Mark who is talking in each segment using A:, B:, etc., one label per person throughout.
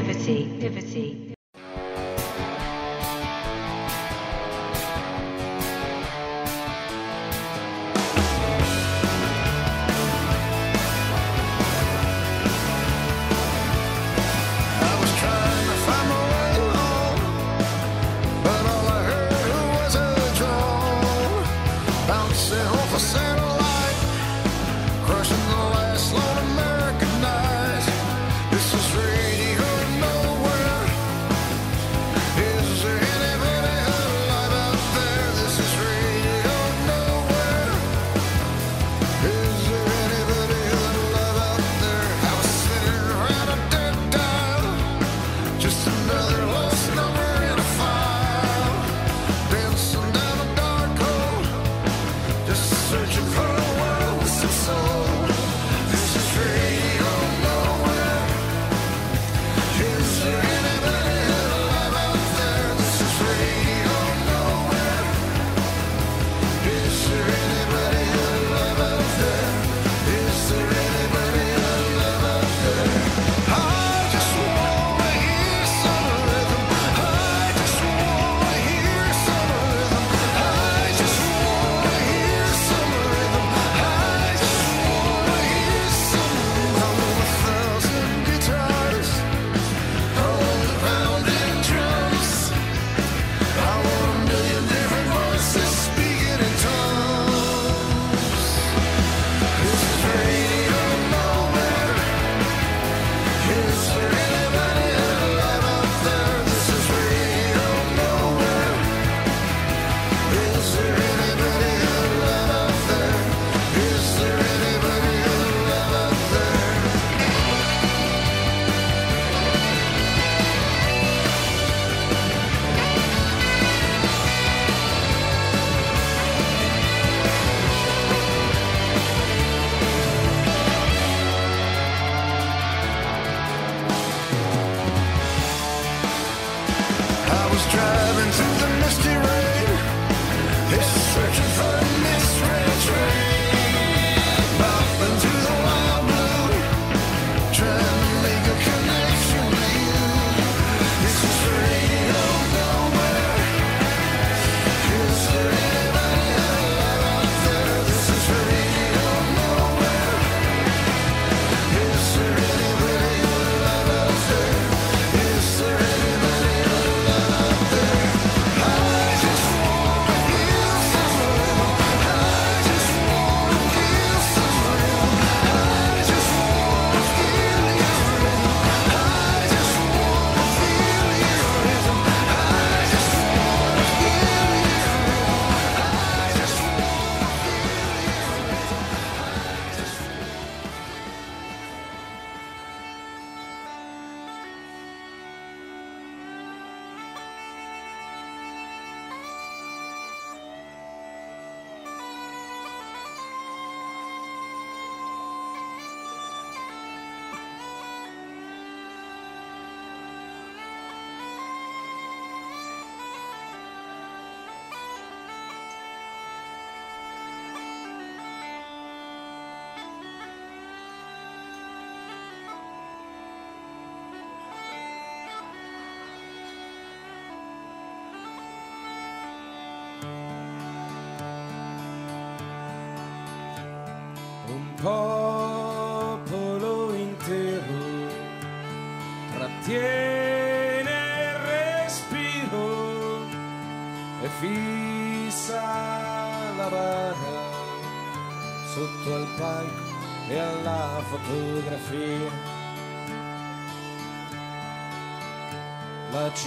A: Radioactivity. Activity.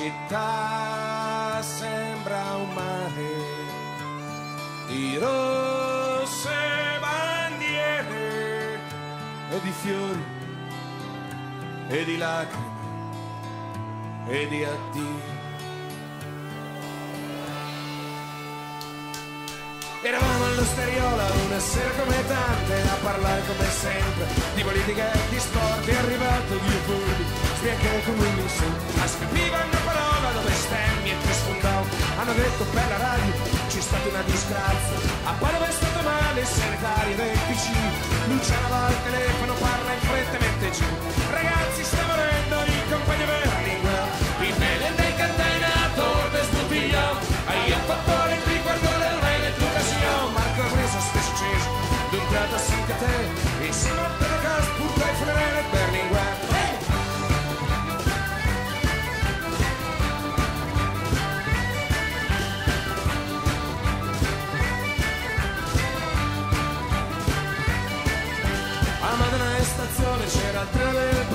B: Città sembra un mare di rosse bandiere e di fiori e di lacrime e di addio. Eravamo all'osteriola una sera come tante a parlare come sempre di politica e di sport è arrivato stata una disgrazia. A Padova è stato male il segretario PC Luciano al telefono parla in fretta e mette giù. Ragazzi sta morendo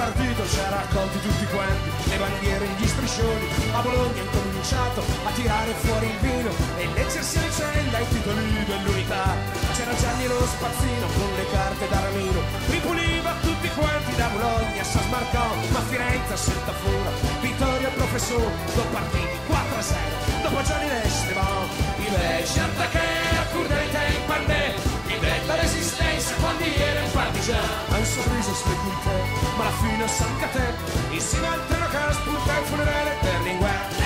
B: partito, ci ha raccolti tutti quanti, le bandiere e gli striscioni. A Bologna è incominciato a tirare fuori il vino e leggersi a vicenda i titoli dell'unità. C'era Gianni lo spazzino con le carte d'Aramino, ripuliva tutti quanti da Bologna, si smarcò, ma Firenze senta fura. Vittorio professore, due partiti, 4 a 0, dopo Gianni Restevò, i vecchi attacchi a curdente in pandè, i della resistenza quando era un partigiano. Ha un sorriso specchiante, ma alla fine sanca te, insieme al treno che spunta il funerale per linguare.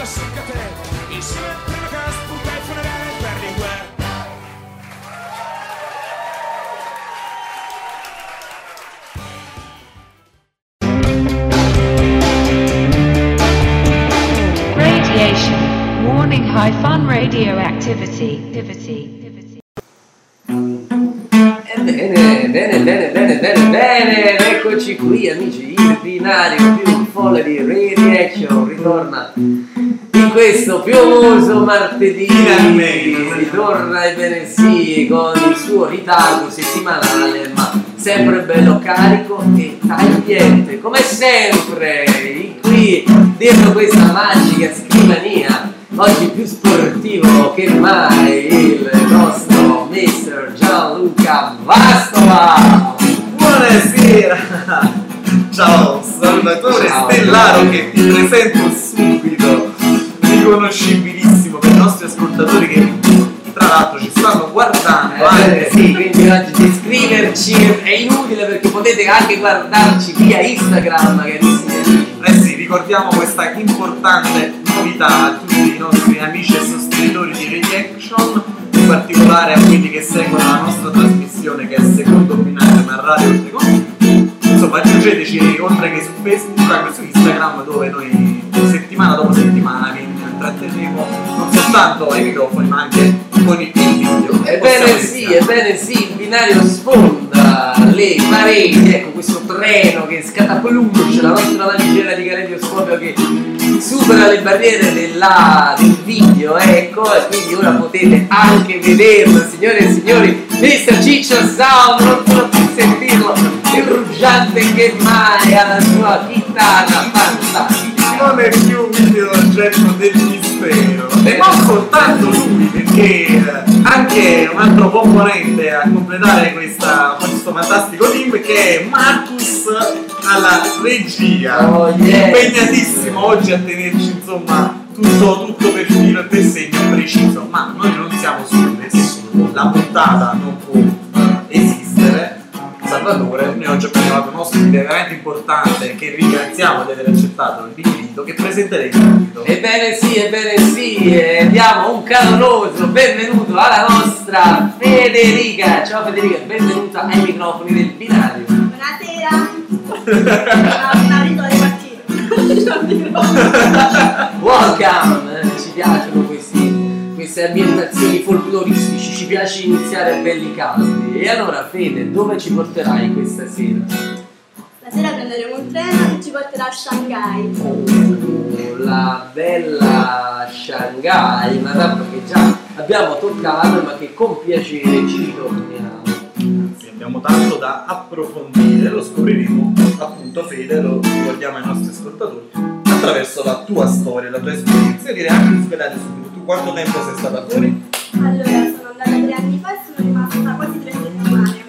B: Tratta San Cate, insieme a te una cast, puta il funerale per Berlinguer.
A: Radiation High Fun Radioactivity. Activity.
C: Bene, bene, bene, bene, bene, bene, eccoci qui amici, il binario più folle di Reaction ritorna in questo piovoso martedì,
D: Finalmente.
C: ritorna ebbene sì con il suo ritardo settimanale ma sempre bello carico e tagliente, come sempre, qui dentro questa magica scrivania, oggi più sportivo che mai il nostro mister Gianluca Vastova.
D: Buonasera! Ciao, Salvatore
C: Ciao.
D: Stellaro che ti presento subito, riconoscibilissimo per i nostri ascoltatori che tra l'altro ci stanno guardando
C: Eh,
D: anche
C: sì, quindi oggi descriverci è inutile perché potete anche guardarci via Instagram, carissimi.
D: Eh sì, ricordiamo questa importante novità a tutti i nostri amici e sostenitori di Reaction, in particolare a quelli che seguono la nostra trasmissione che è Secondo Binario ma Radio. Insomma, aggiungeteci oltre che su Facebook anche su Instagram dove noi settimana dopo settimana vi intratterremo non soltanto ai microfoni ma anche con il video.
C: Ebbene sì, ebbene sì, il binario sfonda le pareti, ecco questo treno che scatapulcia la nostra valigera di caleidoscopio che supera le barriere della- del video, ecco, e quindi ora potete anche vederlo, signore e signori, Mr. Ciccio Sound, non solo più sentirlo, più rugiante che mai alla sua chitarra fantastica.
D: non è più un video oggetto del mistero e non soltanto lui perché eh, anche un altro componente a completare questa- questo fantastico team che è Marcus alla regia.
C: Oh, yes.
D: impegnatissimo oggi a tenerci insomma tutto, tutto per filo e per segno preciso. Ma noi non siamo soli nessuno la puntata non può eh, esistere Salvatore, noi oggi abbiamo trovato un ospite veramente importante che ringraziamo di aver accettato l'invito che presenterei subito.
C: Ebbene sì, ebbene sì, eh, diamo un caloroso benvenuto alla nostra Federica. Ciao Federica, benvenuta ai microfoni del binario.
E: Buonasera! Arrivato alle partite.
C: Welcome, eh, ci piacciono questi- queste ambientazioni folcloristici, ci piace iniziare belli caldi. E allora Fede, dove ci porterai questa sera?
E: Stasera prenderemo un treno che ci porterà a Shanghai.
C: Oh, la bella Shanghai, una tappa che già abbiamo toccato ma che con piacere ci ritorniamo.
D: Sì, abbiamo tanto da approfondire, lo scopriremo appunto Fede, lo ricordiamo ai nostri ascoltatori, attraverso la tua storia, la tua esperienza. Io direi anche di svelare subito, tu quanto tempo sei stata fuori?
E: Allora, sono andata tre anni fa e sono rimasta quasi tre settimane.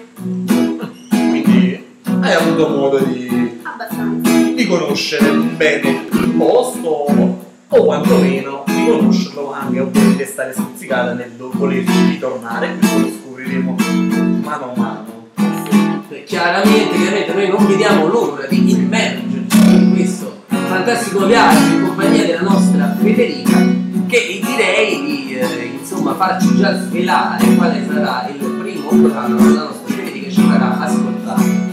D: Quindi hai avuto modo di,
E: Abbastanza.
D: di conoscere bene il posto o quantomeno di conoscerlo anche oppure di restare stuzzicata nel volerci ritornare, questo lo scopriremo mano a mano.
C: Eh, Chiaramente, chiaramente noi non vediamo l'ora di immergerci in questo fantastico viaggio in compagnia della nostra Federica direi di eh, insomma farci già svelare quale sarà il primo brano che la nostra Federica ci farà ascoltare.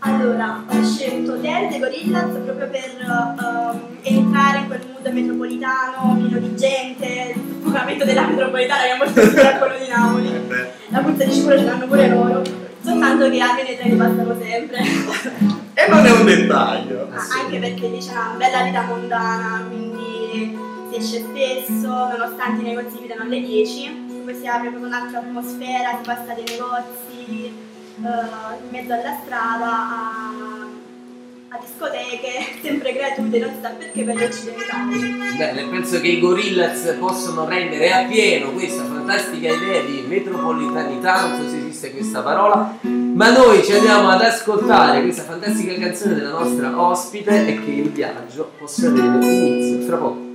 E: Allora, ho scelto Dare dei Gorillaz proprio per ehm, entrare in quel mood metropolitano, pieno di gente, il soffocamento della metropolitana che è molto simile a quello di Napoli. La puzza di sicuro ce l'hanno pure loro, soltanto che almeno i treni passano sempre.
D: E non è un dettaglio.
E: Ma anche perché dice una bella vita mondana, quindi esce spesso, nonostante i negozi chiudono alle 10, poi si apre proprio un'altra atmosfera, si passa dai negozi, eh, in mezzo alla strada a, a discoteche, sempre gratuite, non si sa perché per gli occidentali.
C: Bene, penso che i Gorillaz possono rendere a pieno questa fantastica idea di metropolitanità, non so se esiste questa parola, ma noi ci andiamo ad ascoltare questa fantastica canzone della nostra ospite e che il viaggio possa avere inizio tra poco.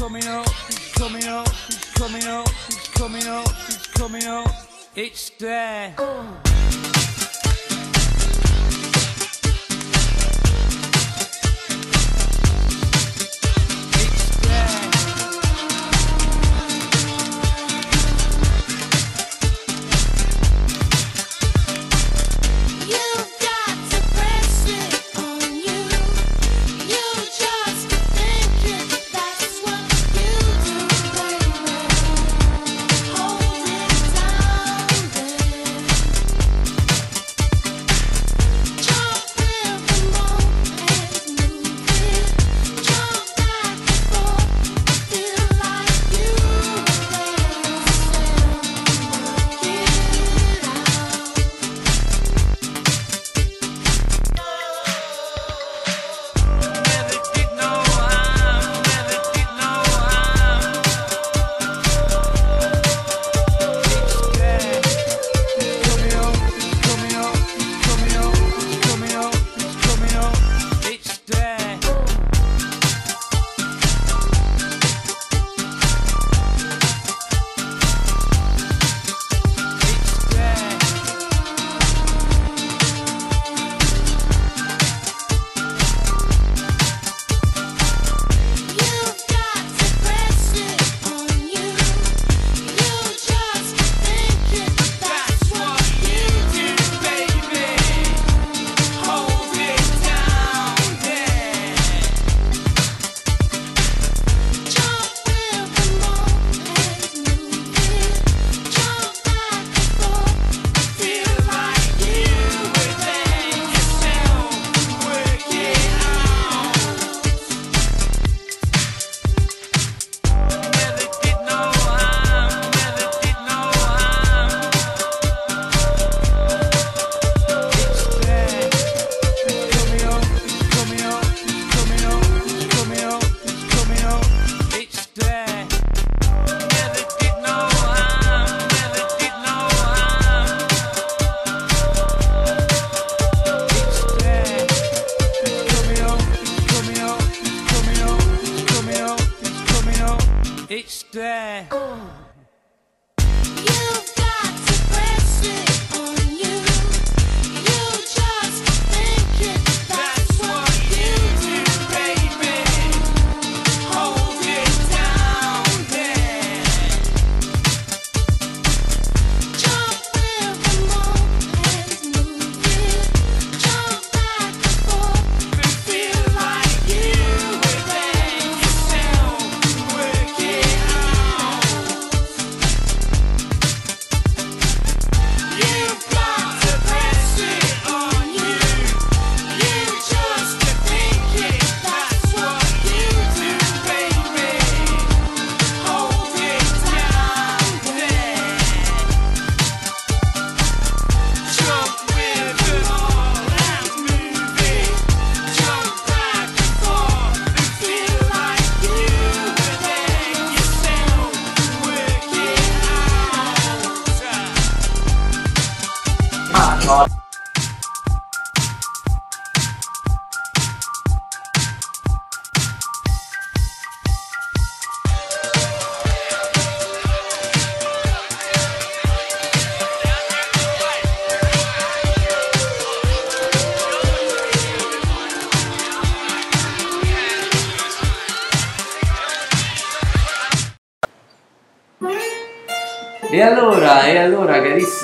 B: Coming up, it's coming up, it's coming up, it's coming up, it's coming up, it's there.
C: Oh.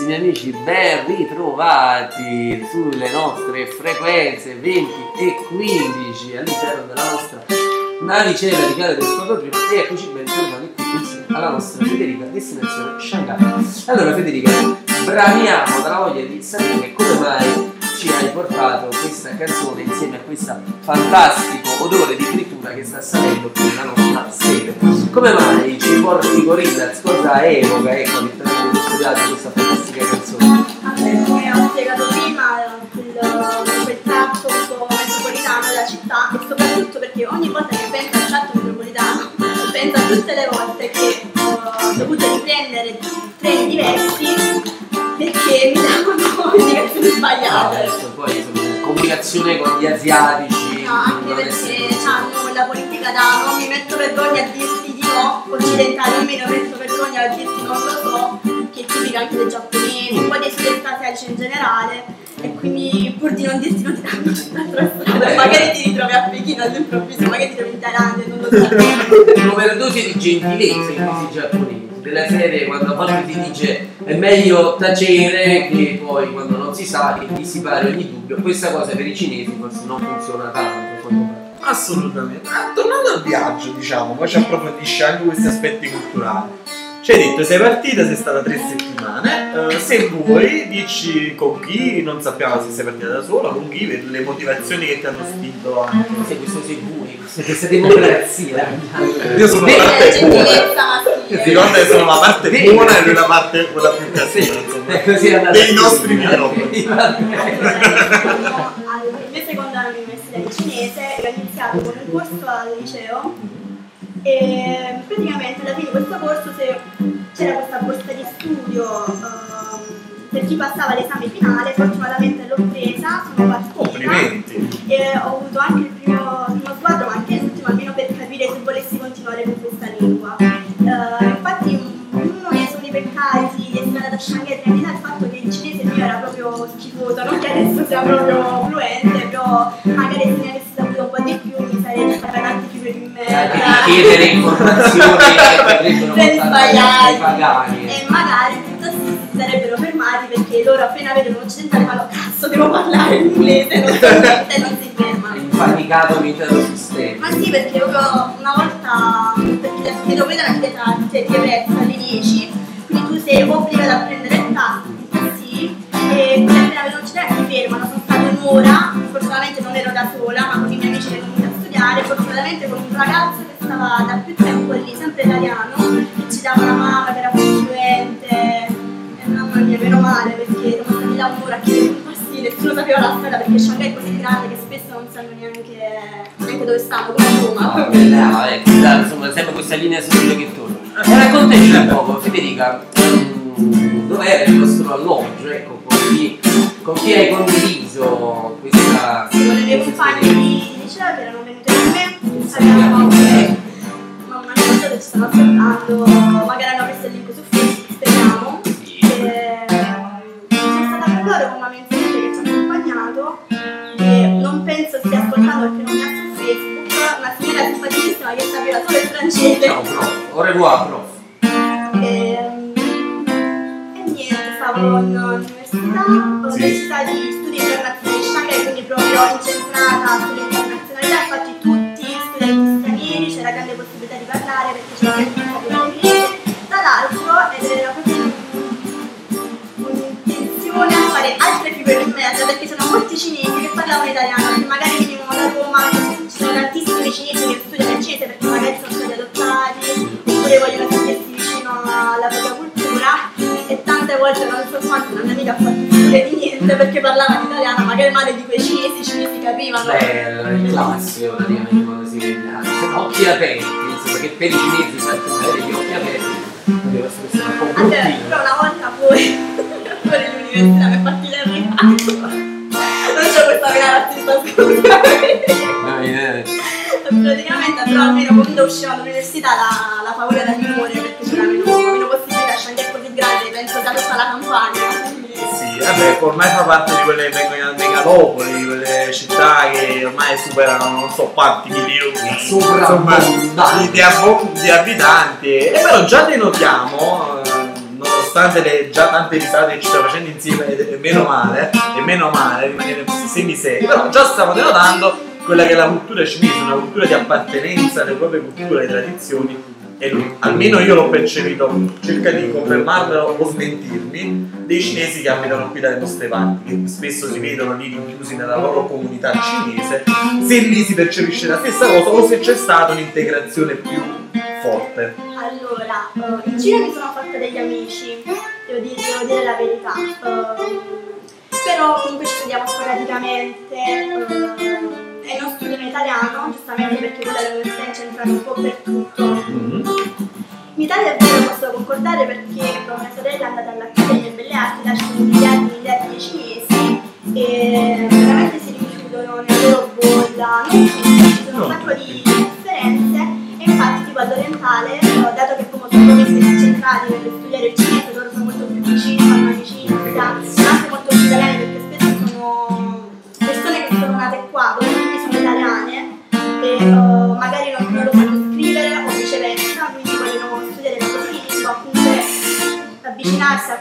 C: Carissimi amici, ben ritrovati sulle nostre frequenze 20 e 15 all'interno della nostra navicella di Chiara del Squadrone e eccoci ben tornati qui insieme alla nostra Federica destinazione Shanghai. Allora Federica, bramiamo dalla voglia di sapere come mai ci hai portato questa canzone insieme a questo fantastico odore di frittura che sta salendo qui nella nostra sede. Come mai ci porti Gorillaz? Cosa evoca ecco, all'interno di questo viaggio asiatici.
E: No, anche perché hanno quella politica da non mi metto vergogna a dirti di no, occidentali non mi metto vergogna a dirti non lo so, che è tipica anche dei giapponesi, un po' dei sud-est asiatici in generale. E quindi pur di non dirti non ti danno un'altra strada, magari ti ritrovi a Pechino all'improvviso, magari ti trovi in Thailandia, non lo so.
C: Un'overdose di gentilezza in questi giapponesi. Della serie quando a volte ti dice è meglio tacere che poi quando non si sa che dissipare ogni dubbio. Questa cosa per i cinesi forse non funziona tanto.
D: Assolutamente. Ma tornando al viaggio, diciamo, poi ci approfondisce anche questi aspetti culturali. Ci hai detto, sei partita, sei stata tre settimane. eh, se vuoi, dici con chi, non sappiamo se sei partita da sola, con chi, per le motivazioni che ti hanno spinto a.
C: Cos'è questo segui, questa democrazia.
D: Io sono parte buona.
E: Maschile.
D: Ricorda che sono la parte
C: Vedi?
D: buona e lui la parte quella più cattiva, insomma.
C: È così è
D: Dei nostri
C: finire.
E: Sono al mio secondo anno di università di cinese e ho iniziato con un corso al liceo e praticamente alla fine di questo corso se c'era questa borsa di studio ehm, per chi passava l'esame finale, fortunatamente l'ho presa, sono partita
D: Complimenti.
E: e ho avuto anche il primo, primo sguardo, ma anche l'ultimo, almeno per capire se volessi continuare con questa lingua. Eh, infatti uno dei suoi peccati di essere andata a anni fa è il fatto che il cinese mio era proprio schifoso, non che adesso sia proprio fluente, però magari se ne avessi saputo un po' di più mi sarei stata tanti più merda.
C: di chiedere informazioni che potrebbero
E: Per sbagliare. E magari si sarebbero fermati perché loro appena vedono un occidentale fanno cazzo devo parlare in inglese, non so niente e non si fermano.
C: Impanicato l'intero sistema.
E: Ma sì, perché proprio una volta, perché ti devo vedere anche tra te di prezzo alle 10, quindi tu sei obbligato a prendere il taxi, e quindi appena vedono cinese ti fermano, sono stata un'ora, fortunatamente non ero da sola, ma con i miei amici che venuti a studiare, fortunatamente con un ragazzo che stava da più tempo lì, sempre italiano, che ci dava una mano, che era più fluente, mia, meno male, perché siamo stati là un'ora a chiedere un passi, nessuno sapeva la strada perché Shanghai è così grande che spesso non sanno neanche, neanche dove stanno, come Roma.
C: Vabbè, dai, ecco, dai, insomma, sempre questa linea sempre che torna. E raccontaci un po', Federica, mm, dov'era il nostro alloggio? Ecco, con chi, con chi hai condiviso questa.
E: Sì, con le mie compagne di liceo che erano venute con me, avevamo mamma mia, stanno aspettando, magari hanno messo il link su Facebook, penso stia ascoltando perché non mi ha su Facebook, una signora simpaticissima che sapeva solo il francese.
C: Ciao, prof. Au revoir, prof.
E: E, e niente, stavo in università, università di studi internazionali Shanghai, quindi proprio incentrata sull'internazionalità, infatti tutti studenti stranieri, c'era grande possibilità di parlare perché c'era sempre un po' di inglese. Tra l'altro, ed era proprio un'intenzione a fare altre figure di merda perché c'erano molti cinesi che parlavano italiano, che magari venivano da Roma, ci sono tantissimi cinesi che studiano il cinese perché magari sono stati adottati oppure vogliono sentirsi vicino alla propria cultura e tante volte non so quanto una mia amica ha fatto figure di niente perché parlava in italiano, magari male di quei cinesi, i cinesi capivano.
C: Beh, il classico praticamente quando si vede occhi aperti, insomma, che per i cinesi faccio avere gli occhi aperti. Deve essere un po'
E: Anche
C: bruttino.
E: però una volta poi fuori l'università mi è partita il ritardo. Non c'ho questa gara artista scusami.
C: Dai.
E: Praticamente però almeno quando uscivo dall'università la, la paura era minore perché c'era meno, meno possibilità, è così grande, penso sia tutta la campagna.
D: Sì, vabbè, ormai fa parte di quelle megalopoli, di quelle città che ormai superano non so quanti milioni di, di, abitanti. E però già ne nonostante le già tante risate che ci stiamo facendo insieme, è meno male, e meno male rimanere semiseri, però già stiamo denotando quella che è la cultura cinese, una cultura di appartenenza alle proprie culture e tradizioni e almeno io l'ho percepito, cerca di confermarmelo o smentirmi, dei cinesi che abitano qui dalle nostre parti, che spesso si vedono lì rinchiusi nella loro comunità cinese, se lì si percepisce la stessa cosa o se c'è stata un'integrazione più forte.
E: Allora, eh, in Cina mi sono fatta degli amici, devo dire, devo dire la verità. Ehm, però comunque ci vediamo sporadicamente eh, e non studio in italiano, giustamente perché quella dell'università è incentrata un po' per tutto. In Italia è vero, posso concordare perché mia sorella è andata all'Accademia delle Belle Arti, sono miliardi miliardi di cinesi e veramente si rifiutano nella loro bolla, non ci sono un sacco di differenze e infatti tipo all'orientale, eh, dato che come sono questi centrati per studiare il cinese, loro sono molto più vicini, fanno amicizia, sono anche molto più italiani perché spesso sono persone che sono nate qua, quindi sono italiane e uh, magari non, non lo sanno scrivere o viceversa, quindi vogliono studiare la loro lingua, comunque avvicinarsi a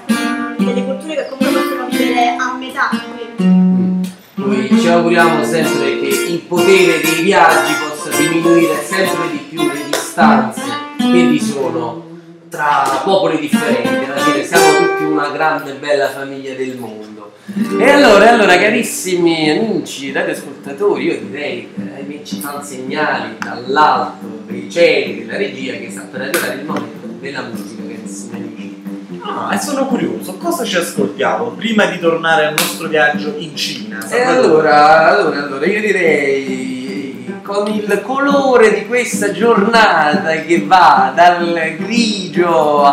E: delle culture che comunque possono vivere a metà. Quindi.
C: Noi ci auguriamo sempre che il potere dei viaggi possa diminuire sempre di più le distanze che vi sono tra popoli differenti, alla fine siamo tutti una grande e bella famiglia del mondo. E allora, allora carissimi amici, radioascoltatori, io direi ai miei segnali dall'alto dei cieli della regia che sta per arrivare il momento della musica, carissimi amici.
D: Ah, e sono curioso, cosa ci ascoltiamo prima di tornare al nostro viaggio in Cina?
C: E allora, allora, allora, io direi con il colore di questa giornata che va dal grigio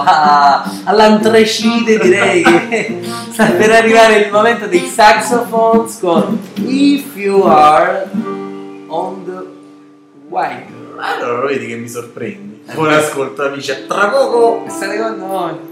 C: all'antracite direi che sta per arrivare il momento dei saxophones con If You Are on the White.
D: Allora lo vedi che mi sorprendi. Buon ascolto amici, a tra poco!
C: State con noi.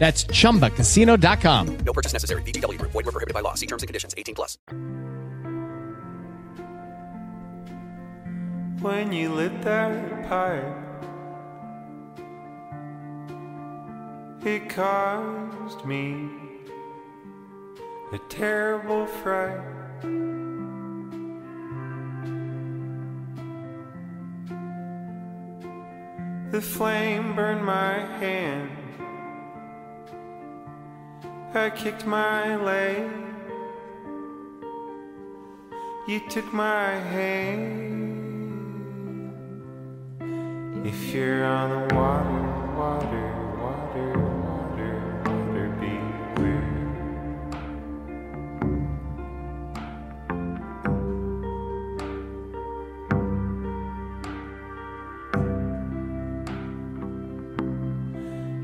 F: That's chumbacasino.com.
G: No purchase necessary. VGW Group. Void were prohibited by law. See terms and conditions. 18 plus.
H: When you lit that pipe, it caused me a terrible fright. The flame burned my hand. I kicked my leg. You took my hand. If you're on the water, water, water, water, water, beware.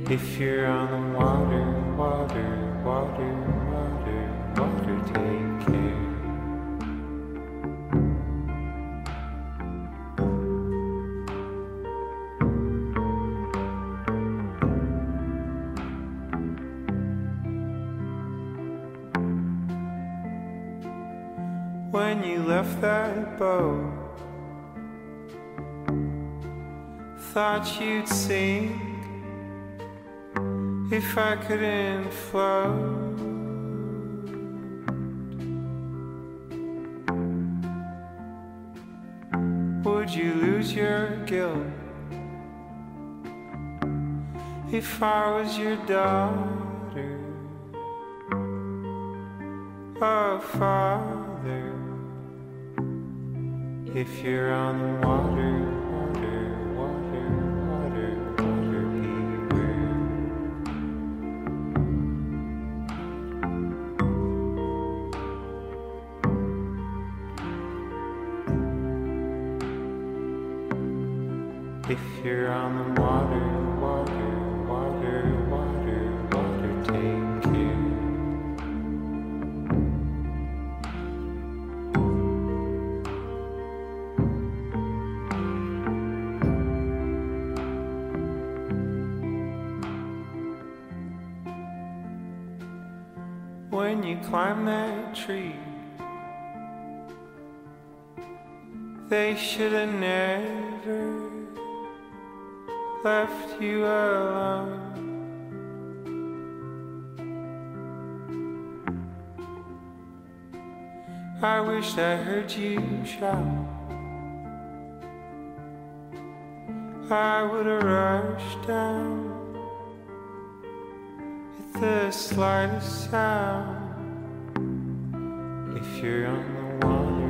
H: If you're on the water, water, water, water, water, take care. When you left that boat, thought you'd sink if I couldn't float. Would you lose your guilt if I was your daughter? Oh, father, if you're on the water, Climb that tree, they should have never left you alone. I wish I heard you shout. I would have rushed down at the slightest sound. If you're on the water,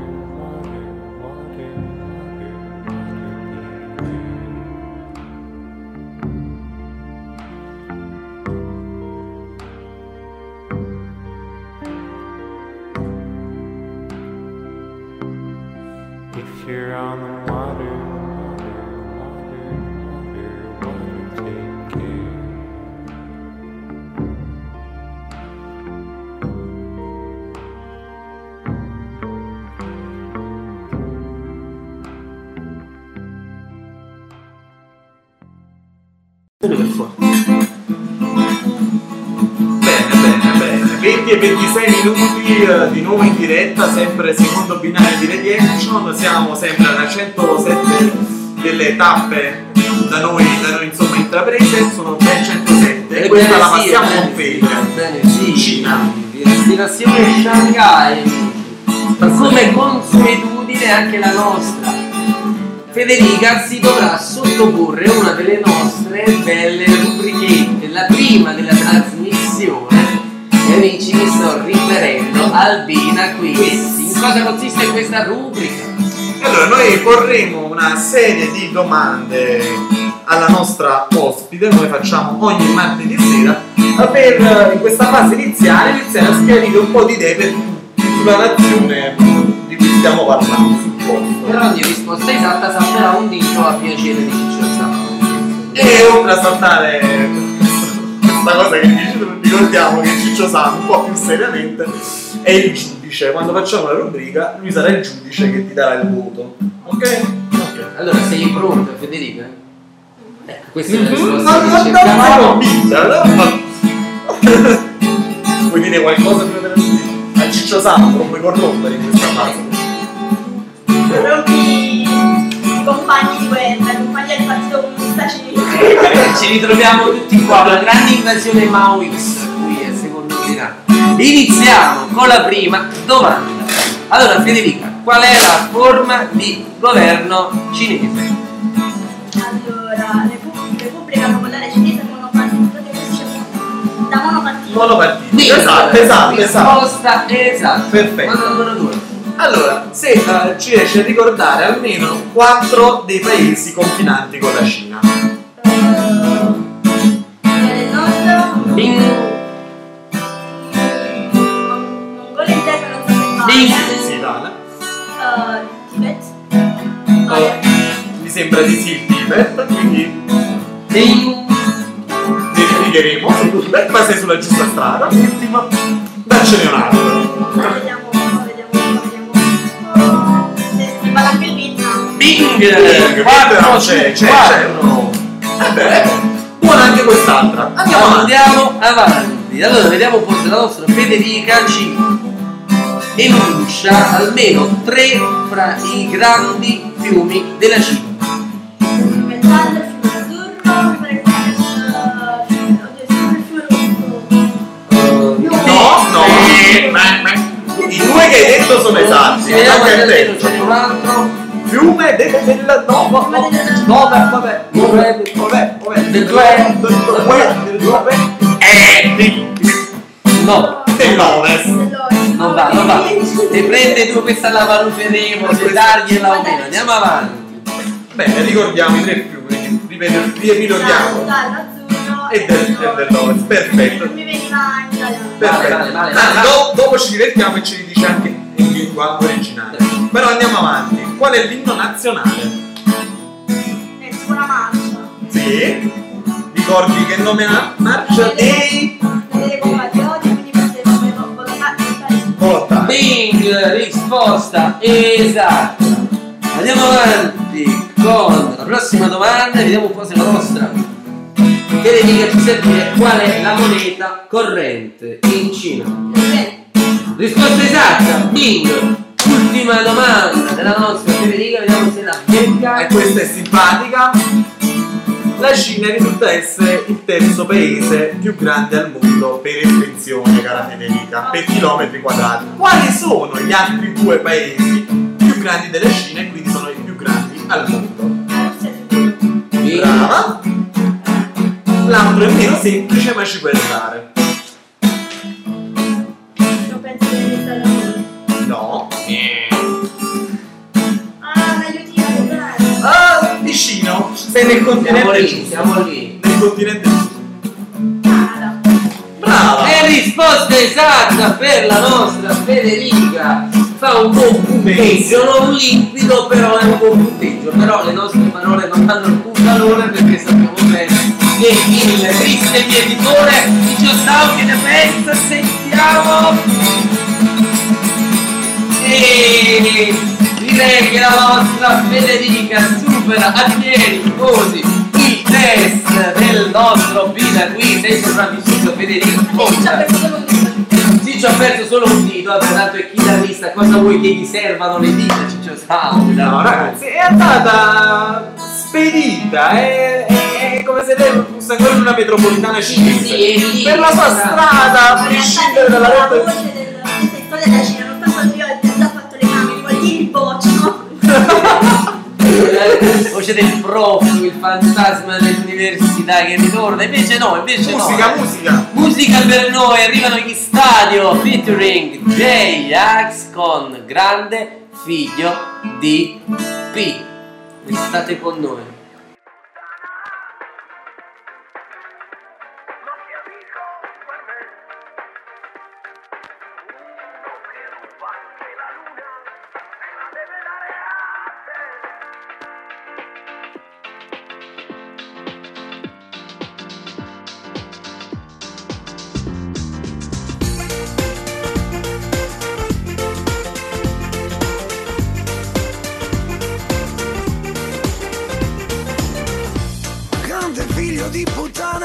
D: 20 e 26 minuti eh, di nuovo in diretta, sempre secondo binario di Ready Action. Siamo sempre alla 107 delle tappe da noi, da noi insomma intraprese, sono ben 107 e
C: Ebbene
D: questa la passiamo
C: ebbene
D: con
C: ebbene sì.
D: Cina.
C: Destinazione Shanghai. Come consuetudine anche la nostra. Federica si dovrà sottoporre una delle nostre belle rubrichette, la prima della trasmissione. Amici mi sto riferendo Albina Quiz. In cosa consiste questa rubrica?
D: Allora, noi porremo una serie di domande alla nostra ospite, come facciamo ogni martedì sera, per eh, in questa fase iniziale iniziare a schiarire un po' di idee per sulla nazione di cui stiamo parlando sul posto.
C: Per ogni risposta esatta salterà un dito a piacere di Ciccio Zampa.
D: E oltre a saltare questa cosa che dice, ricordiamo che Ciccio sa un po' più seriamente, è il giudice. Quando facciamo la rubrica, lui sarà il giudice che ti darà il voto. Ok? Ok.
C: Allora sei pronta Federica? Ecco, questa è risposta che
D: non
C: cercavamo.
D: convinta, no? Vuoi dire qualcosa prima della rubrica? A Ciccio Santo non puoi corrompere in questa fase.
E: Propri compagni di guerra, cinese.
C: Ci ritroviamo tutti qua, una grande invasione maoista qui a secondo Milano. Iniziamo con la prima domanda. Allora Federica, qual è la forma di governo cinese?
E: Allora, Repu- Repubblica Popolare Cinese monopartito da monopartito.
D: Monopartito. Esatto, esatto, esatto.
C: Risposta esatta.
D: Perfetto.
C: Numero due.
D: Allora, se eh, ci riesci a ricordare almeno quattro dei paesi confinanti con la Cina.
C: Bing, bing.
D: Sì, Dana.
E: Uh, Tibet.
D: Eh, mi sembra di sì il Tibet, quindi
C: Bing.
D: sul Tibet, ma sei sulla giusta strada. Ultima, daccene un altro.
C: Bing! 4
D: c'è, c'è,
C: 4.
D: Vabbè, buona anche quest'altra. Andiamo avanti.
C: Andiamo avanti. Allora, vediamo un po' se la nostra Federica ci enuncia almeno tre fra i grandi fiumi della Cina.
E: Il
D: ma- I due che hai detto sono esatti. Anche
C: se
D: a te.
C: almeno c'è un altro.
D: Fiume del del no, no, no, no, vabbè, vabbè, vabbè, vabbè, vabbè,
C: Del due?
D: del due, del due, eh,
C: No,
D: dell'ovest.
C: non va, non va. Se prende due questa la valuteremo, se dargliela o meno. Andiamo avanti.
D: Bene, ricordiamo i tre fiumi, ripeto, riepiloghiamo. E del, dell'ovest, perfetto.
E: Mi veniva in italiano.
D: Perfetto.
C: vale, vale,
D: Tanto
C: vale.
D: do- dopo ci divertiamo e ci dice anche in lingua originale. Però andiamo avanti. Qual è l'inno nazionale?
E: È tipo una marcia.
D: Sì. Ricordi che nome ha? Marcia dei
E: Vedere come patrioti, quindi è il nome volontà.
C: Bing, risposta esatta. Andiamo avanti con la prossima domanda e vediamo un po' se la nostra Federica ci sa dire qual è la moneta corrente in Cina. Risposta esatta, Bing. Ultima domanda della nostra Federica, vediamo se la becca.
D: E questa è simpatica. La Cina risulta essere il terzo paese più grande al mondo per estensione, cara Federica, per chilometri quadrati. Quali sono gli altri due paesi più grandi della Cina e quindi sono i più grandi al mondo? Brava. L'altro è meno semplice ma ci puoi arrivare.
E: Non penso che mi sia
D: vicino. Sei nel continente
C: Siamo lì, siamo lì.
D: Nel continente.
E: Canada.
D: Brava.
C: E risposta esatta per la nostra Federica. Fa un buon punteggio, non limpido, però è un buon punteggio. Però le nostre parole non hanno alcun valore perché sappiamo bene che il triste mietitore di Giostau che ne pensa, sentiamo. E direi che la nostra Federica supera a pieni così il test del nostro Pina qui sei sopravvissuto Federica sì, ci ho perso solo un dito, vabbè, tanto è chitarrista, cosa vuoi che gli servano le dita, Ciccio Sound?
D: No, ragazzi, è andata spedita, è, è- è come se lei fosse ancora in una metropolitana cinese.
C: sì,
D: per la sua strada, a prescindere dalla
E: la
D: rotta.
E: voce storia della
C: La voce del prof, il fantasma dell'università che ritorna, invece no, invece
D: Musica,
C: no.
D: musica.
C: Musica per noi, arrivano gli stadio featuring J-Ax con grande figlio di P. State con noi.
I: Figlio di puttana,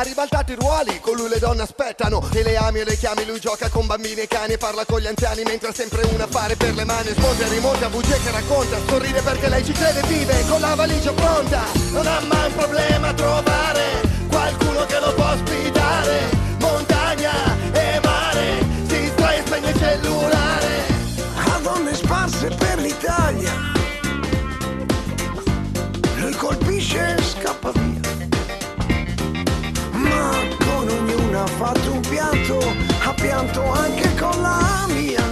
J: Ha ribaltato i ruoli, con lui le donne aspettano. E le ami e le chiami, lui gioca con bambini e cani E parla con gli anziani mentre ha sempre un affare per le mani. Smonta e rimonta, bugie che racconta. Sorride perché lei ci crede vive con la valigia pronta. Non ha mai un problema trovare Qualcuno che lo può ospitare. Montagna e mare Si distrae e spegne il cellulare.
I: Ha donne sparse per l'Italia. Lui colpisce e scappa via. Ha fatto un pianto, ha pianto anche con la mia.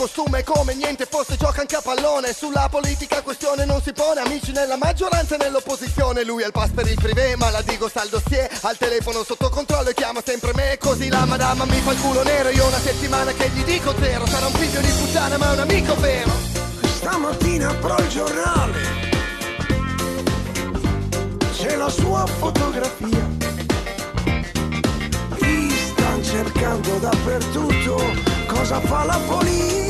J: Costume come niente fosse gioca anche a pallone. Sulla politica questione non si pone Amici nella maggioranza e nell'opposizione. Lui ha il pass per il privé ma la digo sta al dossier. Al telefono sotto controllo e chiama sempre me Così la madama mi fa il culo nero. Io una settimana che gli dico zero Sarà un figlio di puttana ma è un amico vero.
I: Stamattina apro il giornale, c'è la sua fotografia. Ti stanno cercando dappertutto, cosa fa la polizia?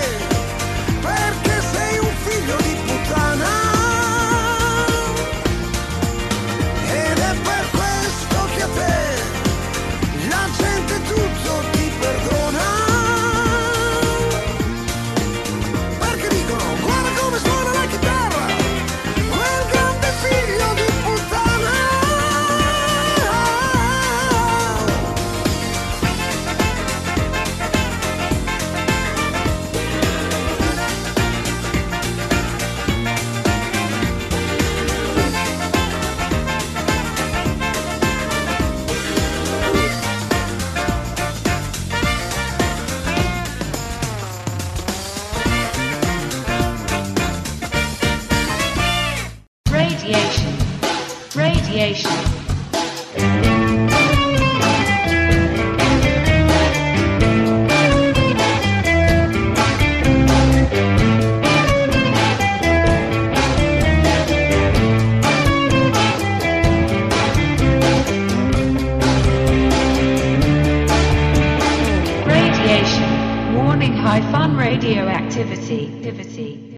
A: Radiation. Warning high fun radioactivity. Activity.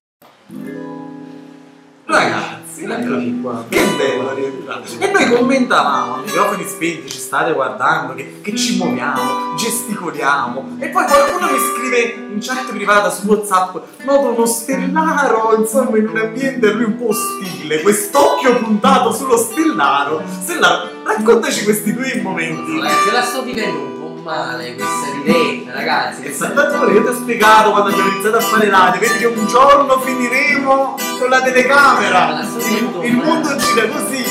D: Ragazzi, eccoci qua. Che bello rientrare. E noi commentavamo, microfoni spenti, ci state guardando, che, che ci muoviamo, gesticoliamo. E poi qualcuno mi scrive in chat privata su WhatsApp, noto uno stellaro, insomma, in un ambiente lui un po' ostile, quest'occhio puntato sullo stellaro. Stellaro, raccontaci questi tuoi momenti.
C: Se la sto vivendo male questa diretta, ragazzi.
D: Salvatore, io ti ho spiegato quando abbiamo iniziato a fare radio, vedi che un giorno finiremo con la telecamera. Il, il mondo gira così.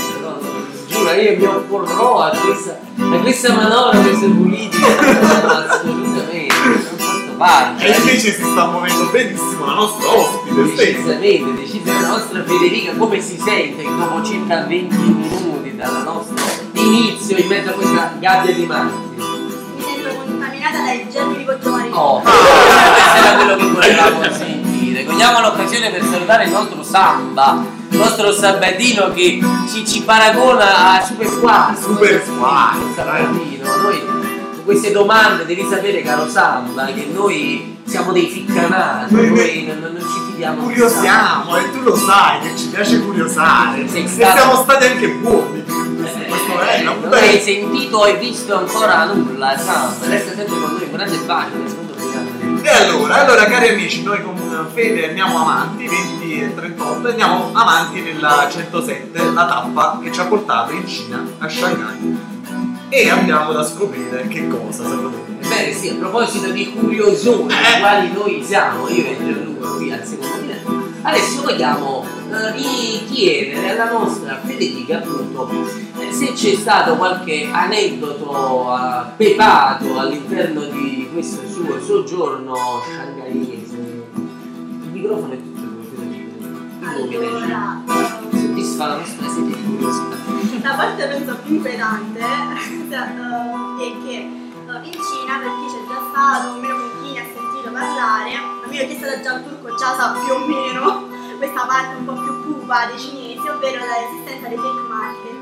C: Giuro, io mi opporrò a questa, a questa manovra, a queste politiche. Assolutamente. Non posso parte.
D: E invece si sta muovendo benissimo la nostra ospite.
C: Decisamente, decisamente la nostra Federica come si sente dopo circa 20 minuti dal nostro inizio in mezzo a questa gabbia di matti?
E: Contaminata dai germi di Cottomarino.
C: Oh, questo era quello che volevamo sentire. Cogliamo l'occasione per salutare il nostro Samba, il nostro Sabatino che ci, ci paragona a Super Qua.
D: Super Qua.
C: Sabatino, noi su queste domande devi sapere, caro Samba, che noi siamo dei ficcanati,
D: Noi-
C: noi non, non ci fidiamo. di
D: Curiosiamo e tu lo sai che ci piace curiosare.
C: Sei
D: E
C: stato-
D: siamo stati anche buoni. Una
C: Non hai sentito o hai visto ancora nulla, Samba, resta sempre con noi, grande nel mondo brillante.
D: E allora, allora cari amici, noi con Fede andiamo avanti, 20 e 38, andiamo avanti nella 107, la tappa che ci ha portato in Cina, a Shanghai. E abbiamo da scoprire che cosa, secondo me.
C: Ebbene sì, a proposito di curiosoni,
D: Eh.
C: quali noi siamo, io e Gianluca qui al secondo livello, adesso vogliamo eh, di chiedere alla nostra Federica appunto eh, se c'è stato qualche aneddoto eh, pepato all'interno di questo suo soggiorno shanghaiese. Il microfono è tutto
E: Allora,
C: soddisfa la nostra sete di curiosità.
E: la parte penso più inquietante eh, è che eh, in Cina, per chi c'è già stato, o meno con chi ne ha sentito parlare, a meno chi è stato già turco già sa più o meno questa parte un po' più cupa dei cinesi, ovvero l'esistenza dei fake market.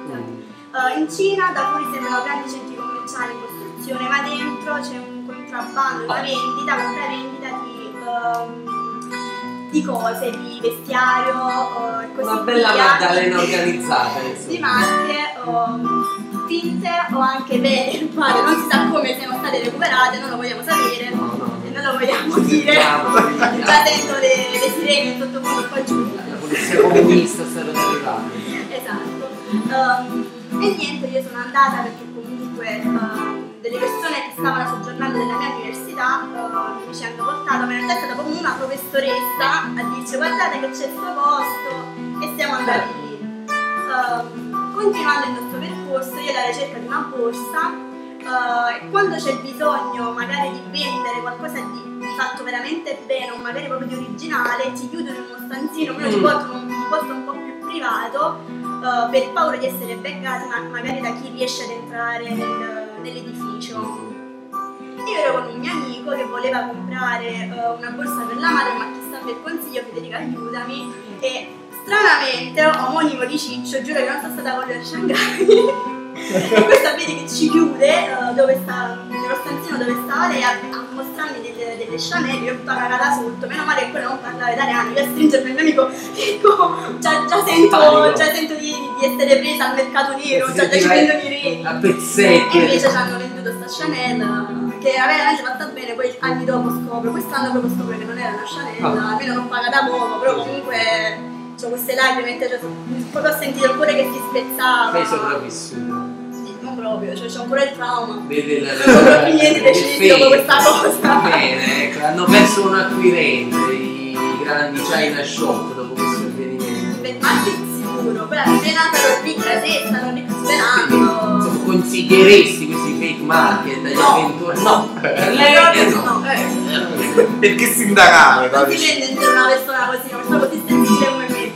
E: Eh, in Cina da fuori sembrano grandi centri commerciali in costruzione, ma dentro c'è un contrabbando, una vendita, compravendita di, ehm, di cose, di vestiario eh, e così
C: Una bella
E: via.
C: Maddalena organizzata,
E: di
C: insomma.
E: marche ehm, finte o anche vere, non si sa come siano state recuperate, non lo vogliamo sapere e non lo vogliamo dire. Già sento le, le sirene in sottofondo qua giù.
C: La polizia comunista sta arrivando.
E: Esatto. Ehm, e niente, io sono andata perché comunque ehm, delle persone che stavano soggiornando nella mia università ehm, mi ci hanno portato, realtà è stata proprio una professoressa a dirci guardate che c'è sto posto e siamo andati lì. Ehm, continuando il nostro percorso, io alla ricerca di una borsa eh, quando c'è bisogno magari di vendere qualcosa di, di fatto veramente bene o magari proprio di originale, ti chiudono in uno stanzino, però ti
C: Mm.
E: portano in un posto un po' più privato eh, per paura di essere beccati ma magari da chi riesce ad entrare nel- nell'edificio. Io ero con un mio amico che voleva comprare eh, una borsa per la madre, ma chissà per consiglio, Federica aiutami, e stranamente, omonimo di Ciccio, giuro che non sono stata con lui a Shanghai. e questa vedi che ci chiude eh, dove sta, nello stanzino dove stava lei a, a mostrarmi delle, delle Chanel, io tutta cagata sotto, meno male che quello non parlava italiano, io a stringermi il mio amico, dico, già, già sento,
C: Panico.
E: già sento di, di essere presa al mercato nero,
C: Si
E: già, già ci vendono i reni.
C: A
E: E
C: pezzetti.
E: invece ci hanno venduto sta Chanel che aveva veramente fatta bene, poi anni dopo scopro, quest'anno proprio scopro che non era una Chanel,
C: Ah.
E: almeno non paga da poco, però comunque ho queste lacrime, cioè, cioè, proprio ho sentito il cuore che si spezzava.
C: Sei sopravvissuto.
E: Non proprio, cioè c'ho ancora il trauma.
C: Vedi la
E: Non sono più niente deciditi dopo questa cosa.
C: Bene, ecco, hanno perso un acquirente i grandi China Shop dopo questo avvenimento.
E: Beh, ma anche sicuro, poi la cena sarò lì grasetta, stanno lì sperando.
C: Insomma, consiglieresti questi fake market agli avventori? No, per lei eh, no.
E: no, eh.
D: Perché sindacale,
E: Non si giro una persona così, una persona così sensibile come me.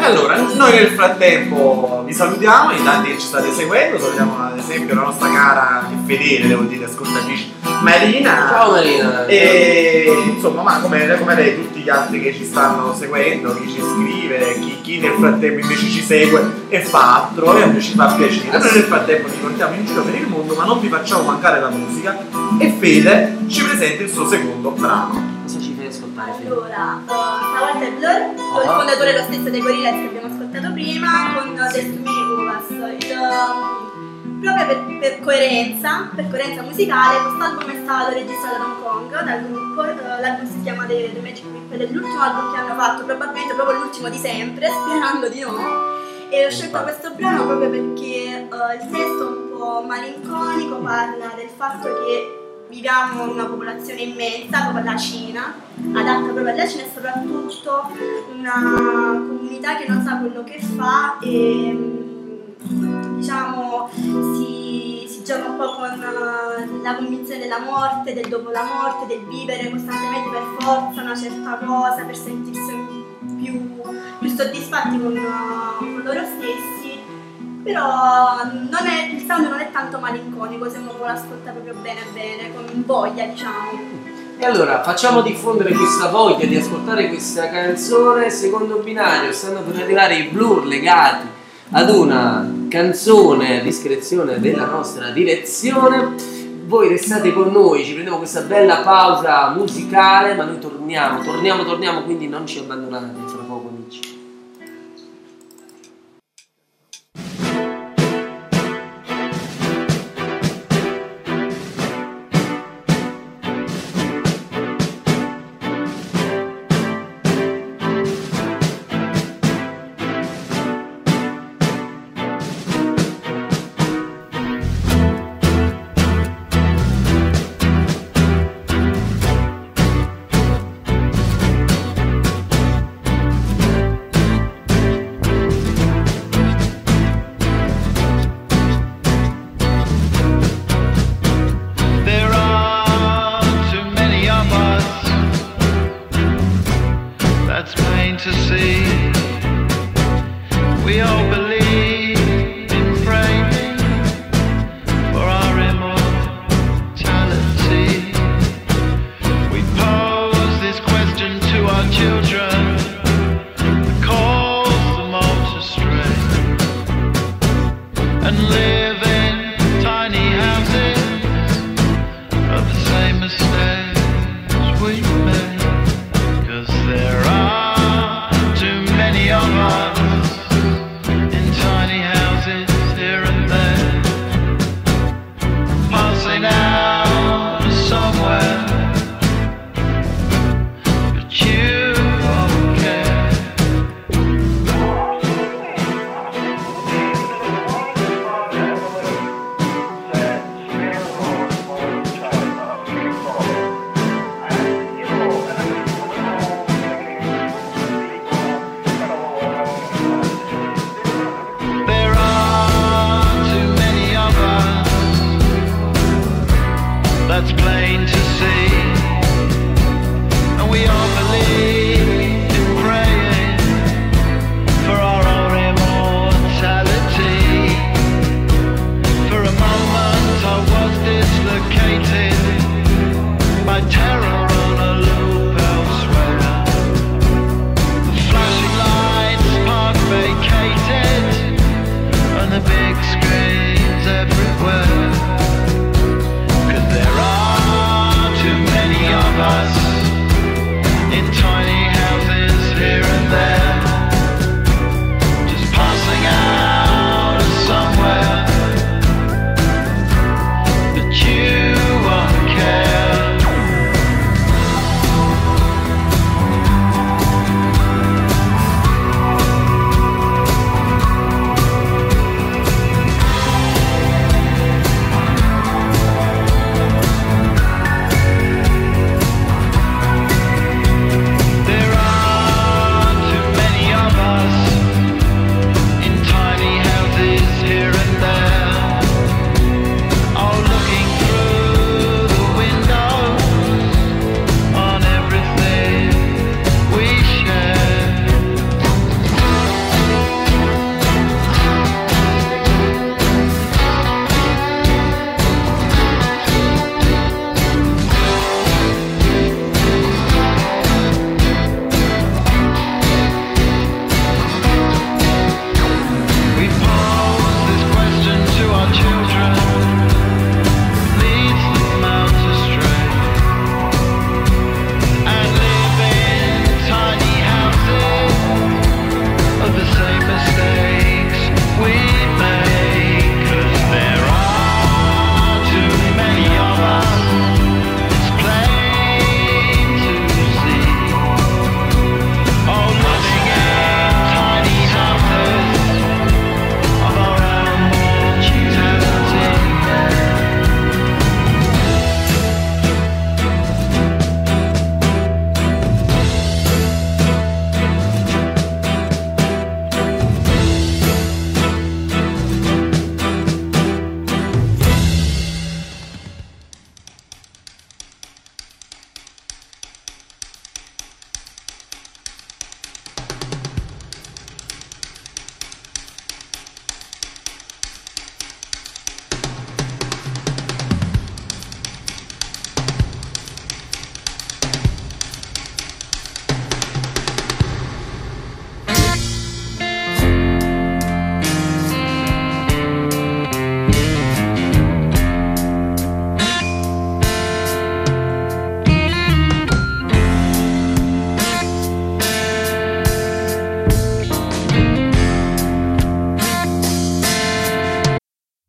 D: Allora, noi nel frattempo vi salutiamo, in tanti che ci state seguendo, salutiamo ad esempio la nostra cara e fedele, devo dire, ascoltatrice Marina.
C: Ciao Marina.
D: E insomma, ma come, come lei, tutti gli altri che ci stanno seguendo, chi ci scrive, chi, chi nel frattempo invece ci segue e fa altro, e ci fa piacere. Noi nel frattempo vi portiamo in giro per il mondo, ma non vi facciamo mancare la musica. E Fede ci presenta il suo secondo brano.
C: Cosa ci fai ascoltare? Fede?
E: Allora, eh, stavo Taylor, con il
K: Ah.
E: fondatore lo stesso dei Gorillaz che abbiamo ascoltato prima, con Destiny Uvas. Um, proprio per, per coerenza, per coerenza musicale, quest'album è stato registrato ad Hong Kong dal gruppo, eh, l'album si chiama The, The Magic Whip ed è l'ultimo album che hanno fatto, probabilmente proprio l'ultimo di sempre, sperando di no. E ho scelto questo brano proprio perché eh, il testo un po' malinconico parla del fatto che viviamo in una popolazione immensa, come la Cina, adatta proprio alla Cina e soprattutto una comunità che non sa quello che fa e mm, diciamo si, si gioca un po' con eh, la convinzione della morte, del dopo la morte, del vivere costantemente per forza una certa cosa, per sentirsi più, più soddisfatti con, uh, con loro stessi, però è- il sound non è tanto malinconico se uno vuole ascoltare proprio bene bene, con voglia diciamo.
K: E allora facciamo diffondere questa voglia di ascoltare questa canzone. Secondo binario stanno per arrivare i blur legati ad una canzone a discrezione della nostra direzione. Voi restate con noi, ci prendiamo questa bella pausa musicale, ma noi torniamo, torniamo, torniamo, quindi non ci abbandonate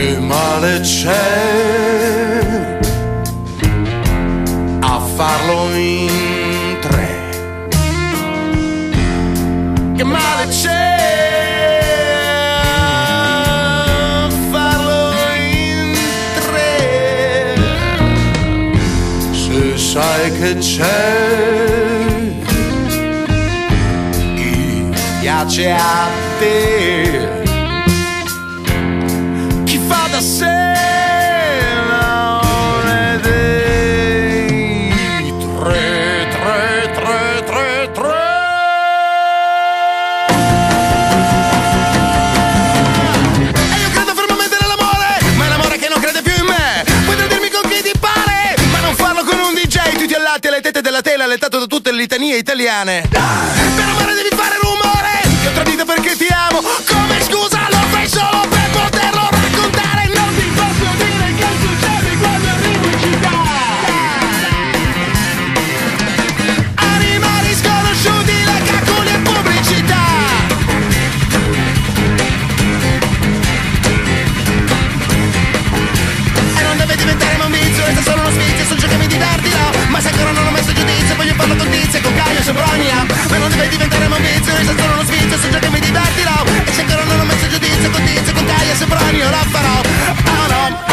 I: Che male c'è a farlo in tre? Che male c'è a farlo in tre? Sai che c'è chi piace a te fa da io tutte le litanie italiane. Per amare devi fare rumore, ti ho tradito perché ti amo. Come scusa lo fai solo per poterlo solo uno sfizio Sul cercami di darti là E se ancora non ho messo giudizio Con tizio, con Caio, Sopronila La farò. Oh no,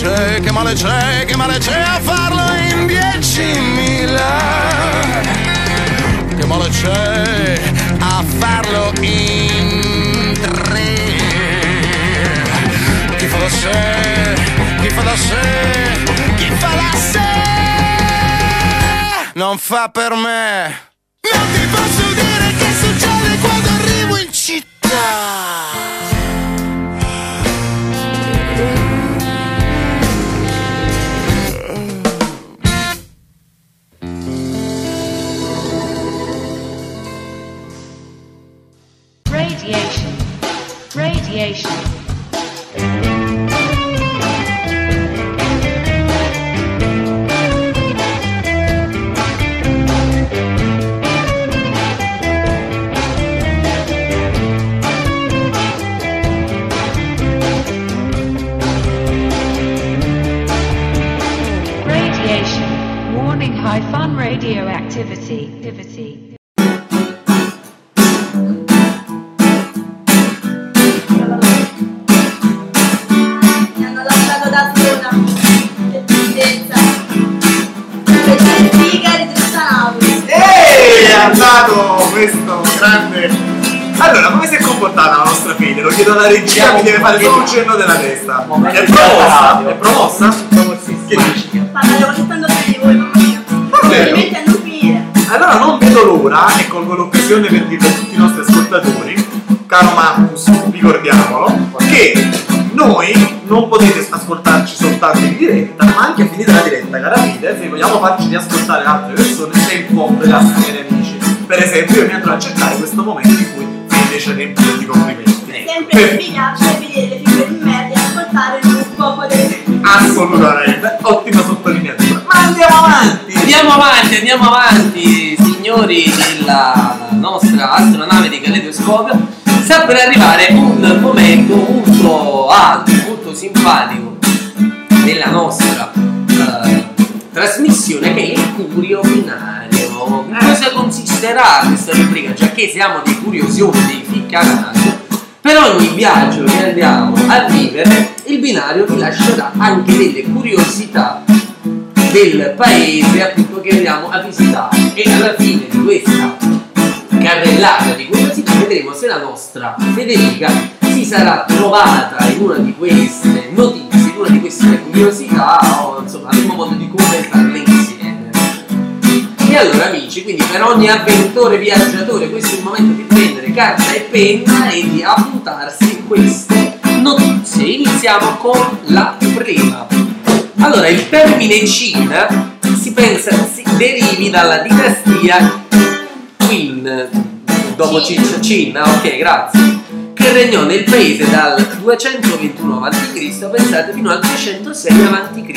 I: c'è, che male c'è, che male c'è a farlo in diecimila? Che male c'è a farlo in tre? Chi fa da sé, chi fa da sé, chi fa da sé non fa per me. Non ti posso dire che succede quando arrivo in città.
A: Radiation.
D: Andato questo grande Allora, come si è comportata la nostra fede? Lo chiedo alla regia, mi deve fare solo un cenno della testa. È promossa? È promossa? Che dici?
E: Ogni tanto tra di voi, mamma mia. A non
D: Allora non vedo l'ora e colgo l'occasione per dire a tutti i nostri ascoltatori, caro Marcus, ricordiamolo, che noi non potete ascoltarci soltanto in diretta, ma anche a finire la diretta, cara Fide, se vogliamo farci riascoltare altre persone, c'è il podcast miei amici. Per esempio io mi andrò a cercare questo momento in cui Fede ci riempie di complimenti.
E: Sempre mi piace vedere le figure di merda e ascoltare un po' di
D: Assolutamente, ottima sottolineatura. Ma andiamo avanti!
C: Andiamo avanti, andiamo avanti, signori della nostra astronave di Caleidoscopio. Sta per arrivare un momento molto alto, molto simpatico della nostra eh, trasmissione che è il curio binario. Cosa consisterà questa rubrica? Già che siamo dei curiosioni, dei ficcanati, per ogni viaggio che andiamo a vivere, il binario vi lascerà anche delle curiosità del paese appunto che andiamo a visitare e alla fine di questa carrellata di curiosità vedremo se la nostra Federica si sarà trovata in una di queste notizie, in una di queste curiosità o insomma avremo modo di commentarle. E allora amici, quindi per ogni avventore viaggiatore questo è il momento di prendere carta e penna e di appuntarsi queste notizie. Iniziamo con la prima. Allora, il termine Cina si pensa si derivi dalla dinastia Qin, dopo Cin, Cina, ok, grazie, che regnò nel paese dal 221 a.C. pensate fino al 306 a.C.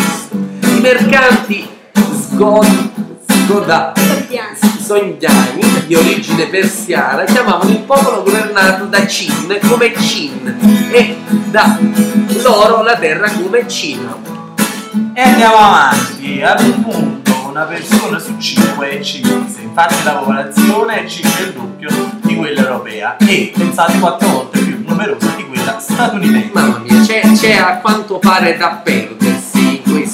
C: I mercanti sgod, sgoda, sogniani di origine persiana chiamavano il popolo governato da Cin come Cin e da loro la terra come Cina.
D: E andiamo avanti, ad un punto una persona su 5 è cinese, infatti la popolazione è circa il doppio di quella europea e pensate 4 volte più numerosa di quella statunitense.
C: Mamma mia, c'è, c'è a quanto pare da perdersi in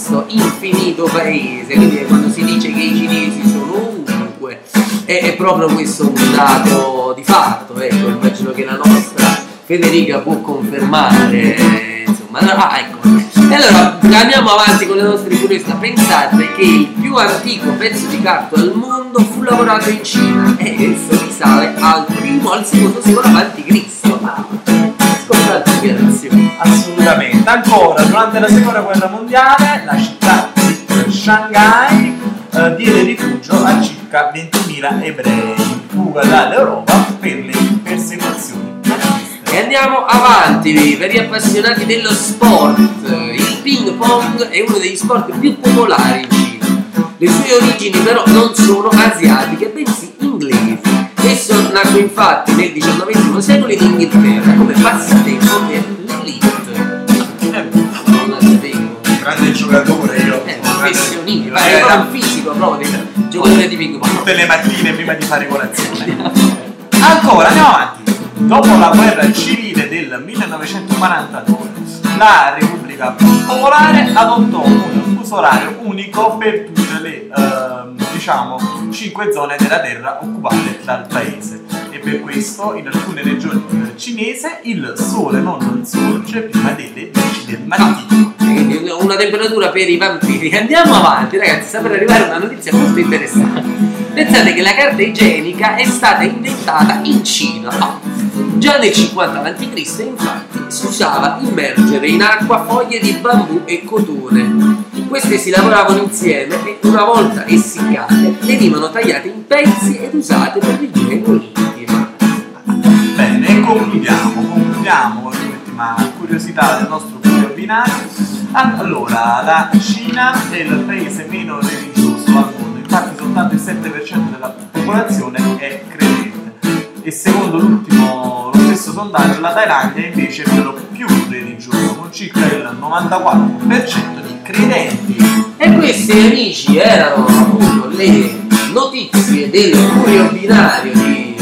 C: questo infinito paese, quindi quando si dice che i cinesi sono ovunque, è, è proprio questo un dato di fatto, ecco, immagino che la nostra Federica può confermare, insomma, ah, ecco. E allora andiamo avanti con le nostre curiosità. Pensate che il più antico pezzo di carta al mondo fu lavorato in Cina e esso risale al primo al secondo secolo avanti Cristo. Spiegazioni.
D: Assolutamente. Ancora, durante la seconda guerra mondiale, la città di Shanghai eh, diede rifugio a circa 20.000 ebrei in fuga dall'Europa per le persecuzioni.
C: E andiamo avanti per gli appassionati dello sport. Il ping pong è uno degli sport più popolari in Cina. Le sue origini però non sono asiatiche, bensì inglesi. Esso nacque infatti nel XIX secolo in Inghilterra come passatempo per l'elite. Non la sapevo.
D: Grande giocatore io.
C: Eh, professionista, ma è un fisico proprio giocatore di ping.
D: Tutte le mattine prima di fare colazione. Ancora, andiamo avanti. Dopo la guerra civile del 1942, la Repubblica Popolare adottò un fuso orario unico per tutte le, ehm, diciamo, cinque zone della terra occupate dal paese. E per questo in alcune regioni eh, cinese il sole non sorge prima delle 10 del mattino.
C: Quindi una temperatura per i vampiri. Andiamo avanti, ragazzi, sta per arrivare una notizia molto interessante. Pensate che la carta igienica è stata inventata in Cina. Già nel 50 a.C. infatti si usava immergere in acqua foglie di bambù e cotone. Queste si lavoravano insieme e una volta essiccate venivano tagliate in pezzi ed usate per l'igiene intima.
D: Bene, concludiamo, concludiamo con l'ultima curiosità del nostro video binario. Allora, la Cina è il paese meno religioso soltanto il 7% della popolazione è credente. E secondo l'ultimo, lo stesso sondaggio, la Thailandia invece è quello più religioso, con circa il 94% di credenti.
C: E questi amici erano appunto le notizie del curio binario di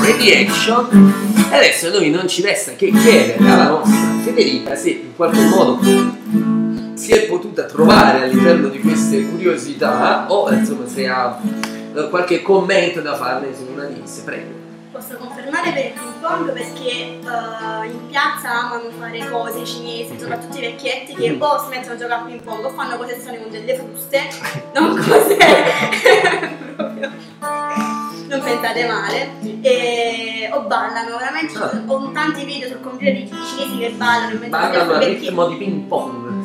C: Reaction e adesso a noi non ci resta che chiedere alla nostra Federica se in qualche modo si è potuta trovare all'interno di queste curiosità o insomma se ha eh, qualche commento da farne su una di esse, prego.
E: Posso confermare per il ping pong perché eh, in piazza amano fare cose cinesi, soprattutto i vecchietti che o si mettono a giocare a ping pong o fanno cose strane con delle fruste, non cose proprio non pensate male, e, o ballano, veramente
C: Ah.
E: ho tanti video sul computer di cinesi che ballano mezzo agli
C: Ballano al
E: alfabetti
C: ritmo di ping pong.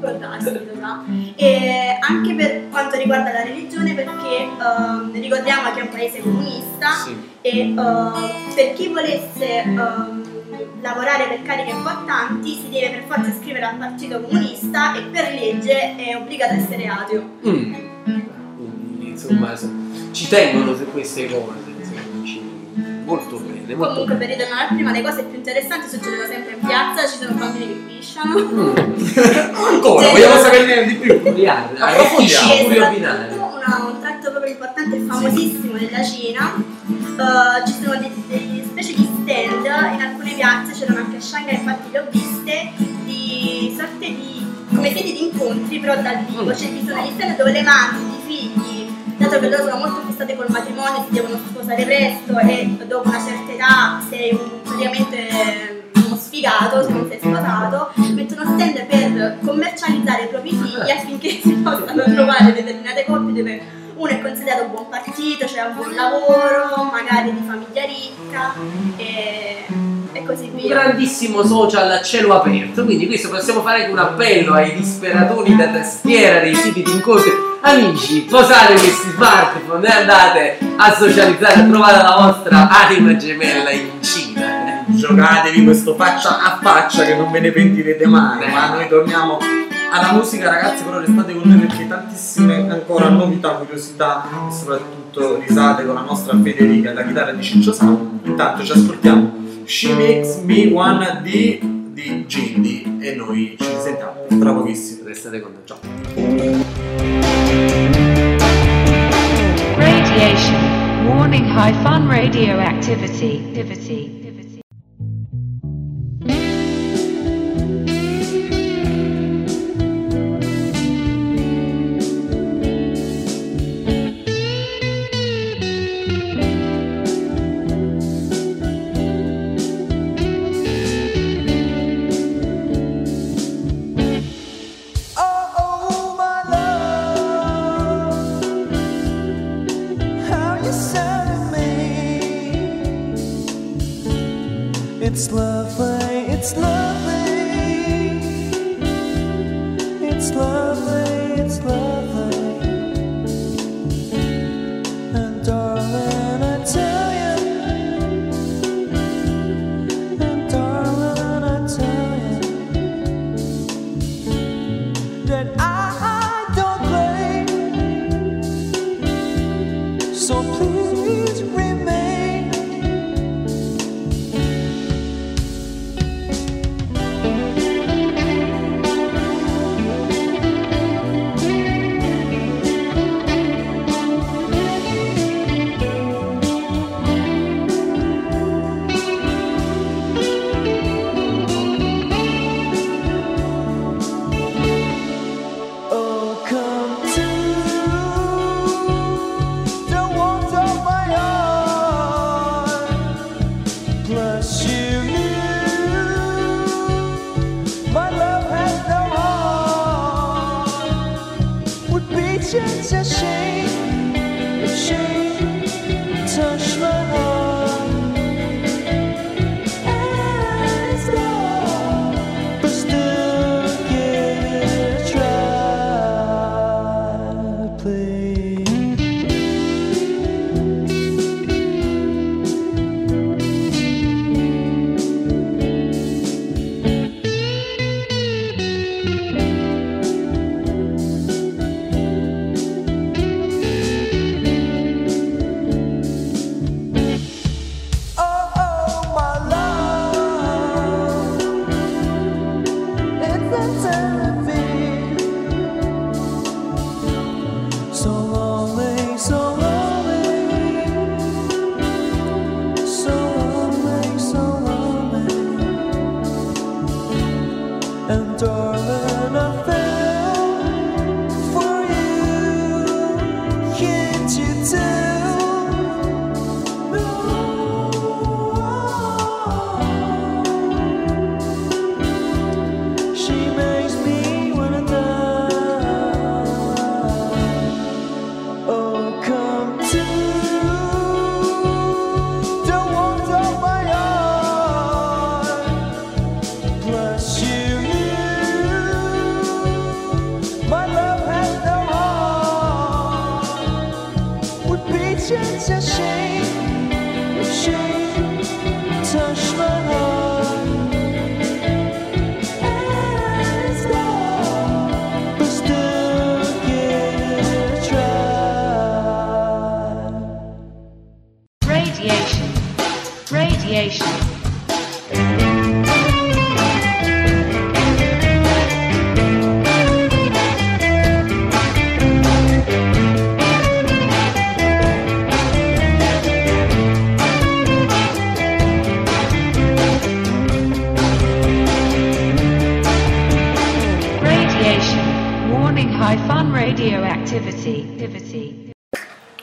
E: Può darsi, dovrà. E anche per quanto riguarda la religione, perché ehm, ricordiamo che è un paese comunista e eh, per chi volesse ehm, lavorare per cariche importanti si deve per forza iscrivere al partito comunista e per legge è obbligato a essere ateo.
C: Mm. Quindi, insomma, so- ci tengono su queste cose. Molto bene, molto
E: Comunque
C: bene.
E: per ritornare al prima, le cose più interessanti succedono sempre in piazza, ci sono bambini che pisciano.
D: Ancora,
E: Sì.
D: vogliamo saperne di più.
C: Approfondiamo. Ordinario.
E: una- un tratto proprio importante e famosissimo della Cina. eh, ci sono de- delle specie di stand in alcune piazze, c'erano anche a Shanghai, infatti le ho viste, di sorte di come sedi di incontri però dal vivo, cioè ci sono gli stand dove le madri, i figli, dato che loro sono molto fissate col matrimonio, si devono sposare presto e dopo una certa età sei un, praticamente uno sfigato se non sei sposato, mettono stand per commercializzare i propri figli affinché si possano trovare determinate coppie dove uno è considerato buon partito, cioè ha un buon lavoro, magari di famiglia ricca e, e così
C: Un
E: via.
C: grandissimo social a cielo aperto, quindi questo possiamo fare anche un appello ai disperatoni da tastiera dei siti di incontri. Amici, posate questi smartphone e andate a socializzare, trovate la vostra anima gemella in Cina. eh.
D: Giocatevi questo faccia a faccia che non ve ne pentirete mai. Ma noi torniamo alla musica, ragazzi. Però restate con noi perché tantissime ancora novità, curiosità e soprattutto risate con la nostra Federica, la chitarra di Ciccio Sound. Intanto ci ascoltiamo She Makes Me Wanna D di Gilly e noi ci risentiamo tra pochissimo.
C: Restate con noi. Ciao.
A: Radiation. Warning high fun radioactivity. Activity.
L: It's lovely, it's lovely.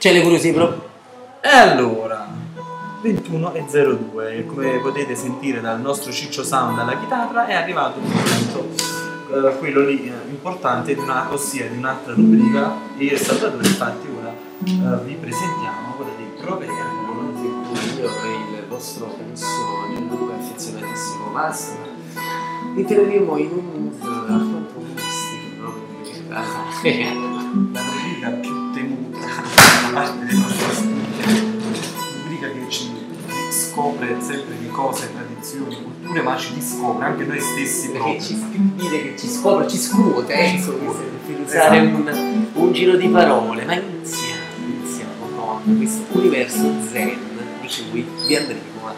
C: C'è le curiosità pro-
D: E allora, 21 e 02, come potete sentire dal nostro Ciccio Sound alla chitarra, è arrivato il momento, eh, quello lì eh, importante, di una, ossia di un'altra rubrica. Io e Salvatore, infatti, ora eh, vi presentiamo quella dei proverbi.
C: Io e il vostro canzone, Luca affezionatissimo Massimo, entreremo in un mood alquanto mistico proprio
D: tradizioni, culture, ma ci riscopre anche noi stessi
C: perché
D: proprio.
C: ci dire che ci scopre, ci scuote, ecco, per usare un, un giro di parole, ma iniziamo, iniziamo con questo universo zen di cui vi andremo a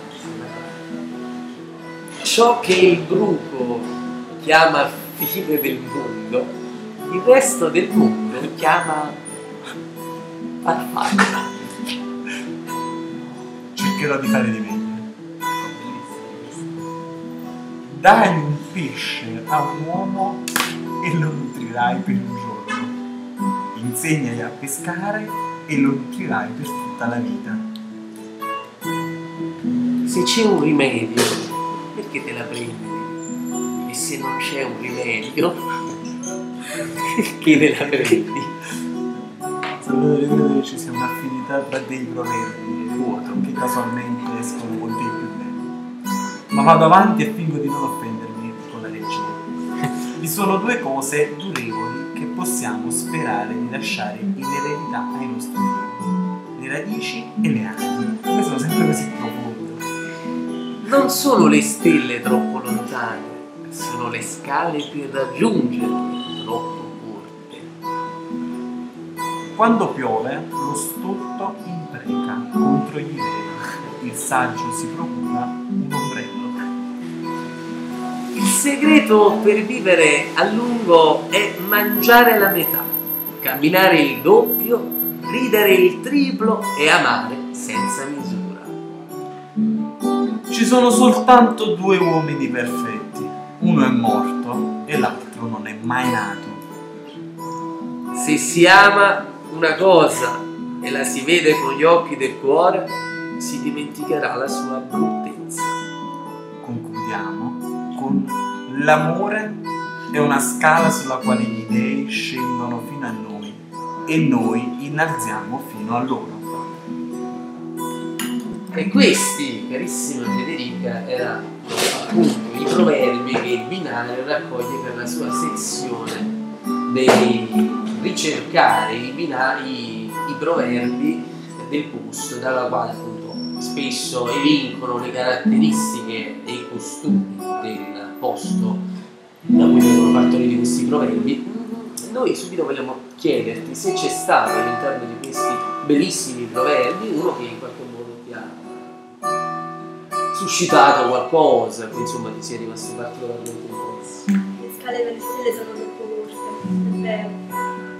C: Ciò che il bruco chiama fine del mondo, il resto del mondo chiama farfalla.
D: Cercherò di fare di meglio. Dai un pesce a un uomo e lo nutrirai per un giorno. Insegnagli a pescare e lo nutrirai per tutta la vita.
C: Se c'è un rimedio, perché te la prendi? E se non c'è un rimedio, perché te la prendi?
D: Credo che ci sia un'affinità tra dei proverbi che casualmente escono con dei belli. Ma vado avanti e fingo di non offendermi con la legge. Vi sono due cose durevoli che possiamo sperare di lasciare in eredità ai nostri figli. Le radici e le anime. Io sono sempre così profondo.
C: Non sono le stelle troppo lontane, sono le scale per raggiungerle troppo corte.
D: Quando piove, lo stolto impreca contro gli dei. Il saggio si procura un
C: segreto per vivere a lungo è mangiare la metà, camminare il doppio, ridere il triplo e amare senza misura.
D: Ci sono soltanto due uomini perfetti. Uno è morto e l'altro non è mai nato.
C: Se si ama una cosa e la si vede con gli occhi del cuore, si dimenticherà la sua bruttezza.
D: Concludiamo con l'amore è una scala sulla quale gli dei scendono fino a noi e noi innalziamo fino a loro.
C: E questi, carissima Federica, erano appunto i proverbi che binario raccoglie per la sua sezione dei ricercare i, bina- i, proverbi del posto, dalla quale appunto spesso evincono le caratteristiche e i costumi del posto da cui vengono partoriti questi proverbi. Noi subito vogliamo chiederti se c'è stato all'interno di questi bellissimi proverbi uno che in qualche modo ti ha suscitato qualcosa, che insomma ti sia rimasto particolarmente impresso.
E: Le scale per le stelle sono troppo corte, è vero.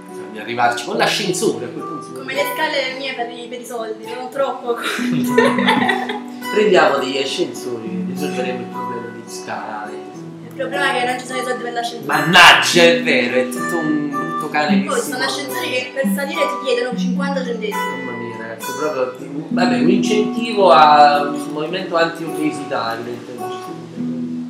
C: Bisogna arrivarci con l'ascensore a quel punto.
E: Come le scale mie per i, per i soldi, sono troppo corte.
C: Prendiamo degli ascensori, risolveremo il problema di scale.
E: Il problema è che non ci sono i soldi per l'ascensore.
C: Mannaggia, è vero, è tutto un brutto cane che
E: Poi sono ascensori che per salire ti chiedono 50 centesimi.
C: Mamma mia ragazzi, proprio vabbè, un incentivo a un movimento anti-obesità, evidentemente.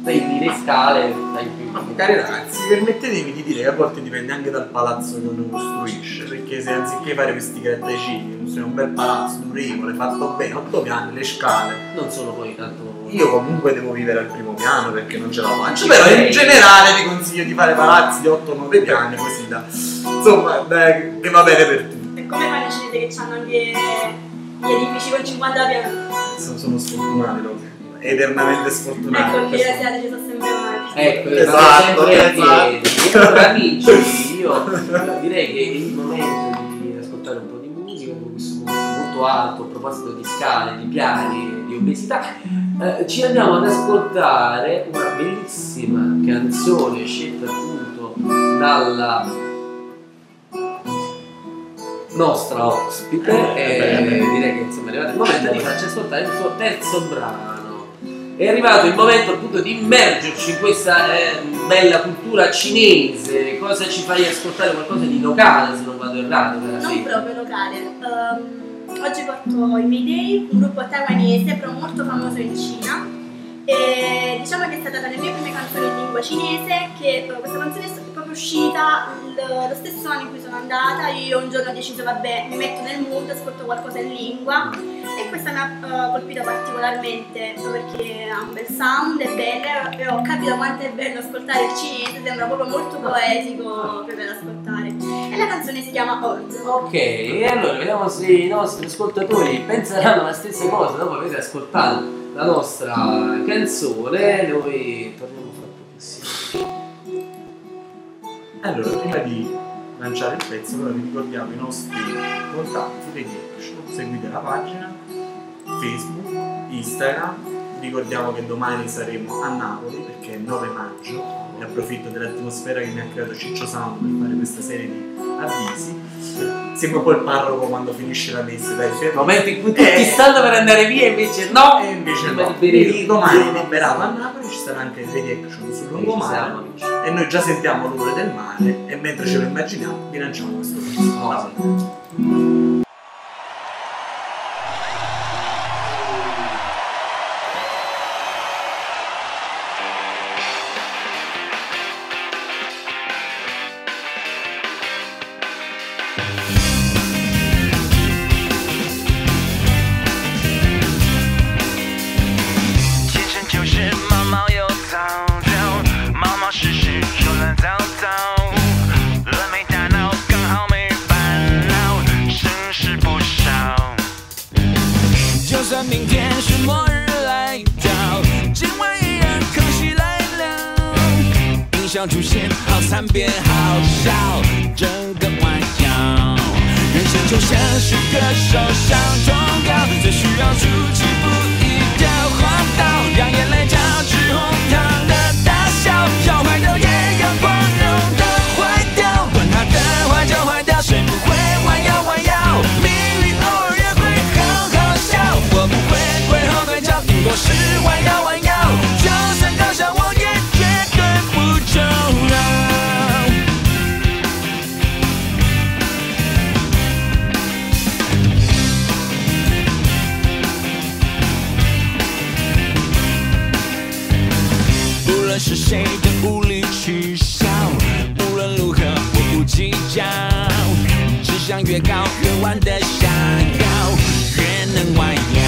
C: Prendi le scale, dai più.
D: Cari ragazzi, permettetemi di dire che a volte dipende anche dal palazzo che uno costruisce, perché se anziché fare questi grattacieli, costruire un bel palazzo durevole, fatto bene, otto piani, le scale.
C: Non sono poi tanto.
D: Io comunque devo vivere al primo piano perché non ce la faccio.
C: Ci
D: Però in generale vi consiglio di fare palazzi di 8-9 piani così da. Insomma, dai, che va bene per tutti.
E: E come fanno i cinesi che hanno anche gli edifici con 50 piani?
D: Sono, sono sfortunati loro. Eternamente sfortunati.
E: Ecco, gli asiatici sono sempre male.
C: Ecco,
D: Esatto, esatto.
C: Allora amici, io direi che è il momento di ascoltare un po' di musica con questo momento molto alto a proposito di scale, di piani, di obesità. Eh, ci andiamo ad ascoltare una bellissima canzone scelta appunto dalla nostra ospite e direi che insomma è arrivato il momento di farci ascoltare il suo terzo brano. È arrivato il momento appunto di immergerci in questa eh, bella cultura cinese. Cosa ci fai ascoltare? Qualcosa di locale se non vado errato
E: Non proprio locale. Ehm, oggi porto i Mayday, un gruppo taiwanese però molto famoso in Cina. E diciamo che è stata tra le mie prime canzoni in lingua cinese, che eh, questa canzone è proprio uscita lo stesso anno in cui sono andata. Io un giorno ho deciso, vabbè, mi metto nel mood, ascolto qualcosa in lingua. E questa mi ha eh, colpito particolarmente perché ha un bel sound, è bella e ho capito quanto è bello ascoltare il cinese, sembra proprio molto poetico da ascoltare. E la canzone si chiama Old.
C: Ok, e allora vediamo se i nostri ascoltatori penseranno la stessa cosa dopo aver ascoltato la nostra canzone. Noi torniamo fra pochissimo.
D: Allora, prima di lanciare il pezzo, allora vi ricordiamo i nostri contatti action. Seguite la pagina, Facebook, Instagram. Ricordiamo che domani saremo a Napoli perché è il 9 maggio e approfitto dell'atmosfera che mi ha creato Ciccio Sound per fare questa serie di avvisi. Sembra un po' il parroco quando finisce la messa, dai, fermo.
C: Momento in cui tutti
D: Eh,
C: stanno per andare via invece no!
D: E invece no. Quindi domani liberato a Napoli, ci sarà anche il Lady Action sul lungomare e noi già sentiamo l'odore del mare e mentre ce lo immaginiamo vi lanciamo questo pezzo.
M: 前
N: 出现，好惨变好笑，整个玩笑。人生就像是个受伤忠告，最需要出其不意的荒岛，让眼泪交织红糖的大笑，要坏掉也要光荣的坏掉，管它的坏就坏掉，谁不会弯腰弯腰？命运偶尔也会好好笑，我不会退后退脚，顶多是弯腰是谁的无理取笑，无论如何我不计较，只想越高越弯的下腰，越能弯腰。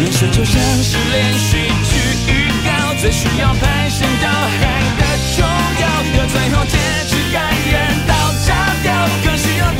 N: 人生就像是连续剧预告，最需要排山倒海的重要，可最后结局感人到炸掉，更需要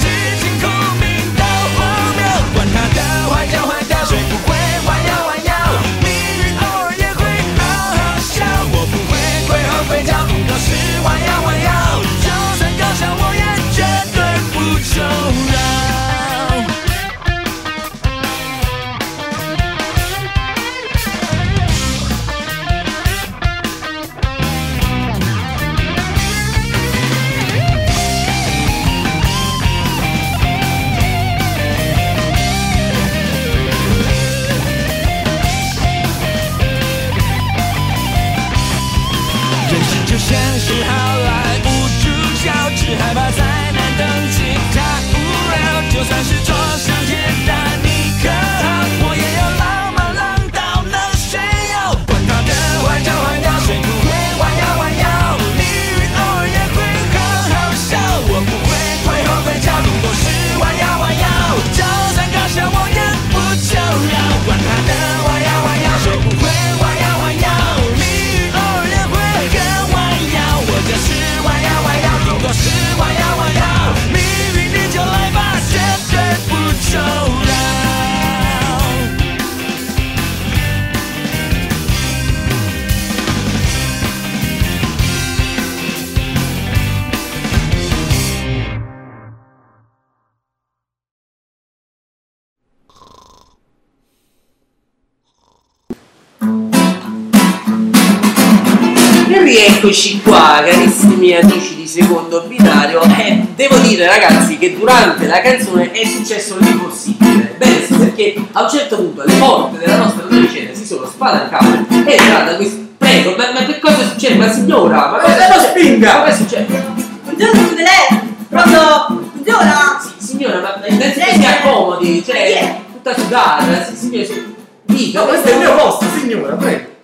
C: Rieccoci qua, carissimi amici di secondo binario. Eh, devo dire, ragazzi, che durante la canzone è successo l'impossibile. Bene, sì, perché a un certo punto le porte della nostra navicella si sono spalancate e è entrata questa. Prego, ma, ma che cosa succede? Ma signora, ma cosa
D: lo spinga!
C: Ma cosa succede?
E: Buongiorno, lei? Proprio, buongiorno.
C: Signora, ma innanzitutto si accomodi, cioè, tutta sudata, sì, signora, sì. Dica,
D: questo è il mio posto, signora, prego.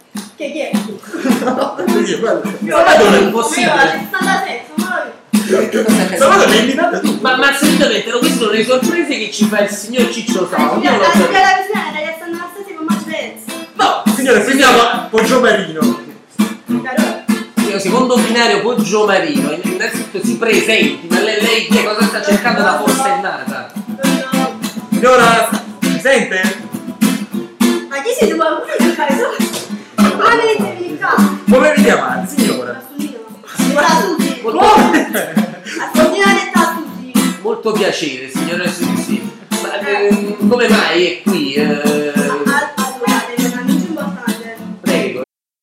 E: Che chi è?
D: Così, guarda.
E: Io
C: Salvatore, è
E: Io
C: impossibile.
E: la 66, sono
D: Salvatore, l'hai invitato tu.
C: Ma, ma assolutamente, no, queste sono le sorprese che ci fa il signor Ciccio Sao. Io
E: La
C: non lo so.
E: signora vicina è la San Anastasia con Macevezzi.
D: Signora, si chiama Poggio Marino.
C: Io, secondo binario Poggio Marino, innanzitutto si presenti, ma lei, lei che cosa sta cercando da forsennata?
D: Signora, mi sente?
E: Ma chi siete? Ma voi giocare solo?
D: Come vi chiamate, signora?
E: Tutti. Assolutamente sta tutti.
C: Molto piacere, signora Susi. Ma ehm, come mai è qui? Eh,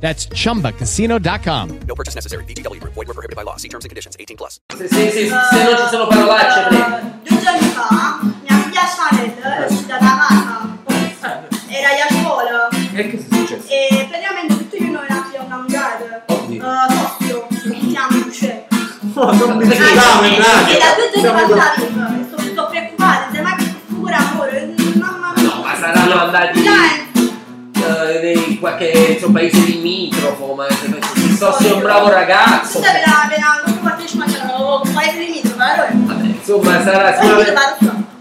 F: That's chumbacasino.com.
G: No purchase necessary. VGW Group. Void were prohibited by law. See terms and conditions. 18 plus.
C: Se, se- se- se non ci sono parolacce, prego.
E: Due giorni fa, mia figlia Charlotte è uscita da casa. Era a scuola.
D: E che è successo?
E: E praticamente tutto io non era a mangiare. Uh, soffio, si chiama Luce.
D: No, non mi fidavo in radio.
E: E da due giorni
D: Siamo-
E: passati sto, sto preoccupata, se mai che pure amore, mamma mia.
C: No, ma saranno andati eh, in qualche insomma, paese limitrofo, ma se se un bravo ragazzo.
E: Questa ve la, ve la, non partecipo a mangiare, ho un paese limite, vero?
C: Insomma, sarà
E: mi
C: sicuramente,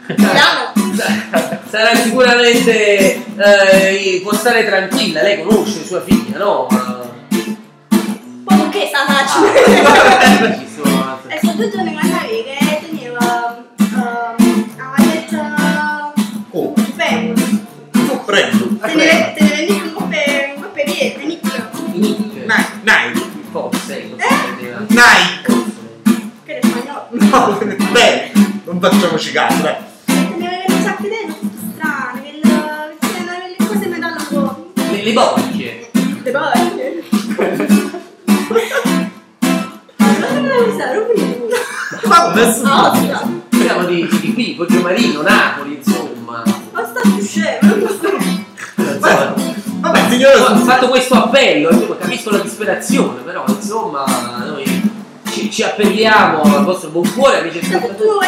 C: sarà sicuramente eh, può stare tranquilla, lei conosce sua figlia, no?
E: Poi che sta
C: Ah,
E: facendo?
C: ci sono
E: E sono due giorni che andavi che teneva ehm, la maglietta
D: Oh. Nike. Nike.
C: Forse,
D: Nike.
E: Che è spagnolo.
D: No, beh, non facciamoci caso, dai.
E: Teneva le sacche dentro, tutte strane, il- le cose metallo un po'.
C: le, le bocce.
E: Le bocce. Ma non usare, mi
D: Ma adesso.
C: Siamo di, di qui, Poggio Marino, Napoli, insomma.
E: Ma sta più scemo, non.
D: Signora,
C: ho fatto questo appello, insomma, capisco la disperazione, però insomma noi ci, ci appelliamo al vostro buon cuore, amici
E: Ma tu vuoi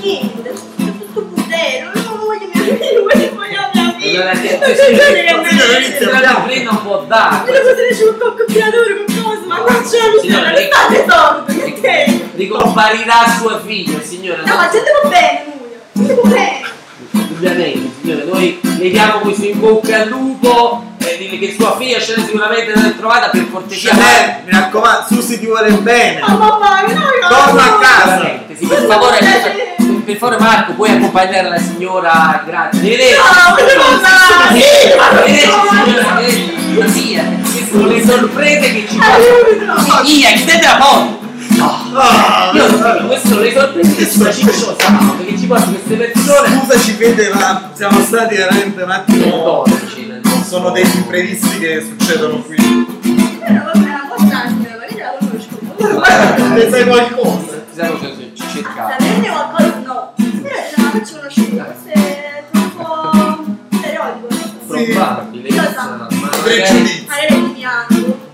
E: niente, è tutto buttero, non voglio mia figlia, non voglio mia figlia.
C: Non che-
E: Non
C: prenda- prenda un po' d'acqua.
E: Devo potere c'è un coccoppiatore con cosa, ma non c'è la
C: Signora,
E: miseria,
C: lei-
E: state sordo, che te?
C: Ricomparirà sua figlia, signora.
E: No, ma va bene, gente va bene.
C: Indubbiamente, signore, noi le diamo questo in bocca al lupo e dire che sua figlia ce l'ha sicuramente l'ha trovata per cortesia.
D: Chanel, mi raccomando, Susi ti vuole bene.
E: Oh mamma, no, no.
D: Torna a casa.
C: Sì, per favore, per, per favore Marco, puoi accompagnare la signora, grazie. Arrivederci.
E: No.
C: Arrivederci, signora, le sorprese che ci fanno. Via, chiudete la porta.
D: Ah,
C: Io
D: ah,
C: questo lo risolvesimo ciccio salato che ci porta queste persone
D: Scusaci Fede, ma siamo stati veramente un attimo. Sono degli imprevisti che succedono qui.
E: Però vabbè, una po' strana, magari la conosco.
D: Ne sai qualcosa?
C: Siamo ci cercati.
E: Sapete qualcosa? No. Però se non la faccio conosciuta, forse è troppo periodico.
C: Probabile.
E: Io so.
C: Magari-
E: è piano.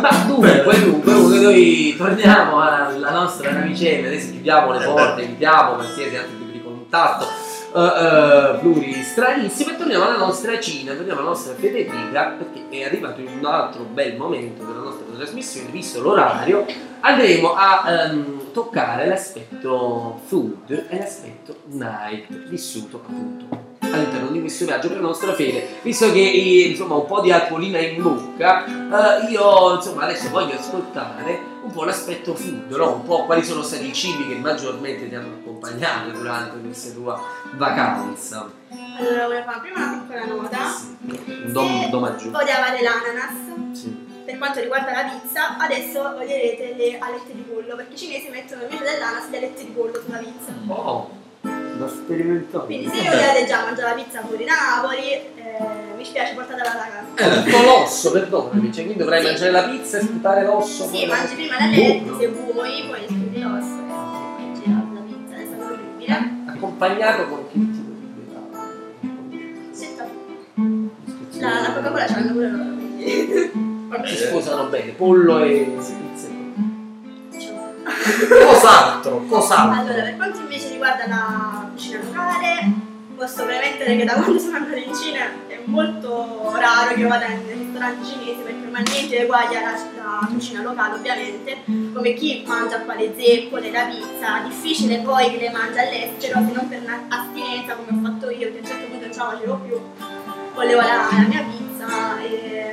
C: Ma dunque, dunque, dunque, noi torniamo alla nostra navicella, adesso chiudiamo le porte, evitiamo qualsiasi altro tipo di contatto eh, eh, pluri stranissimo e torniamo alla nostra Cina, torniamo alla nostra Federica perché è arrivato in un altro bel momento della nostra trasmissione, visto l'orario, andremo a ehm, toccare l'aspetto food e l'aspetto night vissuto appunto all'interno di questo viaggio per la nostra fede visto che insomma un po' di alcolina in bocca eh, io insomma adesso voglio ascoltare un po' l'aspetto food no? un po' quali sono stati i cibi che maggiormente ti hanno accompagnato durante questa tua vacanza
E: Allora, volevo fare prima una piccola nota.
C: un dom, domaggio
E: Odiavate l'ananas.
C: sì.
E: Per quanto riguarda la pizza, adesso odierete le alette di pollo, perché i cinesi mettono invece dell'ananas le alette di pollo sulla pizza.
C: oh da sperimentare
E: Quindi se odiate già mangiare la pizza fuori da Napoli, eh, mi spiace portatela da casa.
C: è tutto l'osso perdonami cioè, quindi dovrai mangiare la pizza e sputare l'osso
E: Sì, mangi prima le alette, se vuoi, poi sputi l'osso e gira la pizza, è stato orribile.
C: accompagnato con che tipo di
E: Senta. La, la Coca-Cola ce l'hanno pure loro, quindi...
C: si sposano bene pollo e pizza
D: Cos'altro? Cos'altro?
E: Allora, per quanto invece riguarda la cucina locale, posso premettere che da quando sono andata in Cina è molto raro che vada in ristoranti cinesi perché ha niente uguali alla, alla cucina locale ovviamente, come chi mangia a quale zeppole, la pizza, difficile poi che le mangia all'estero se non per una astinenza come ho fatto io, che a un certo punto non ce la facevo più, volevo la, la mia pizza e,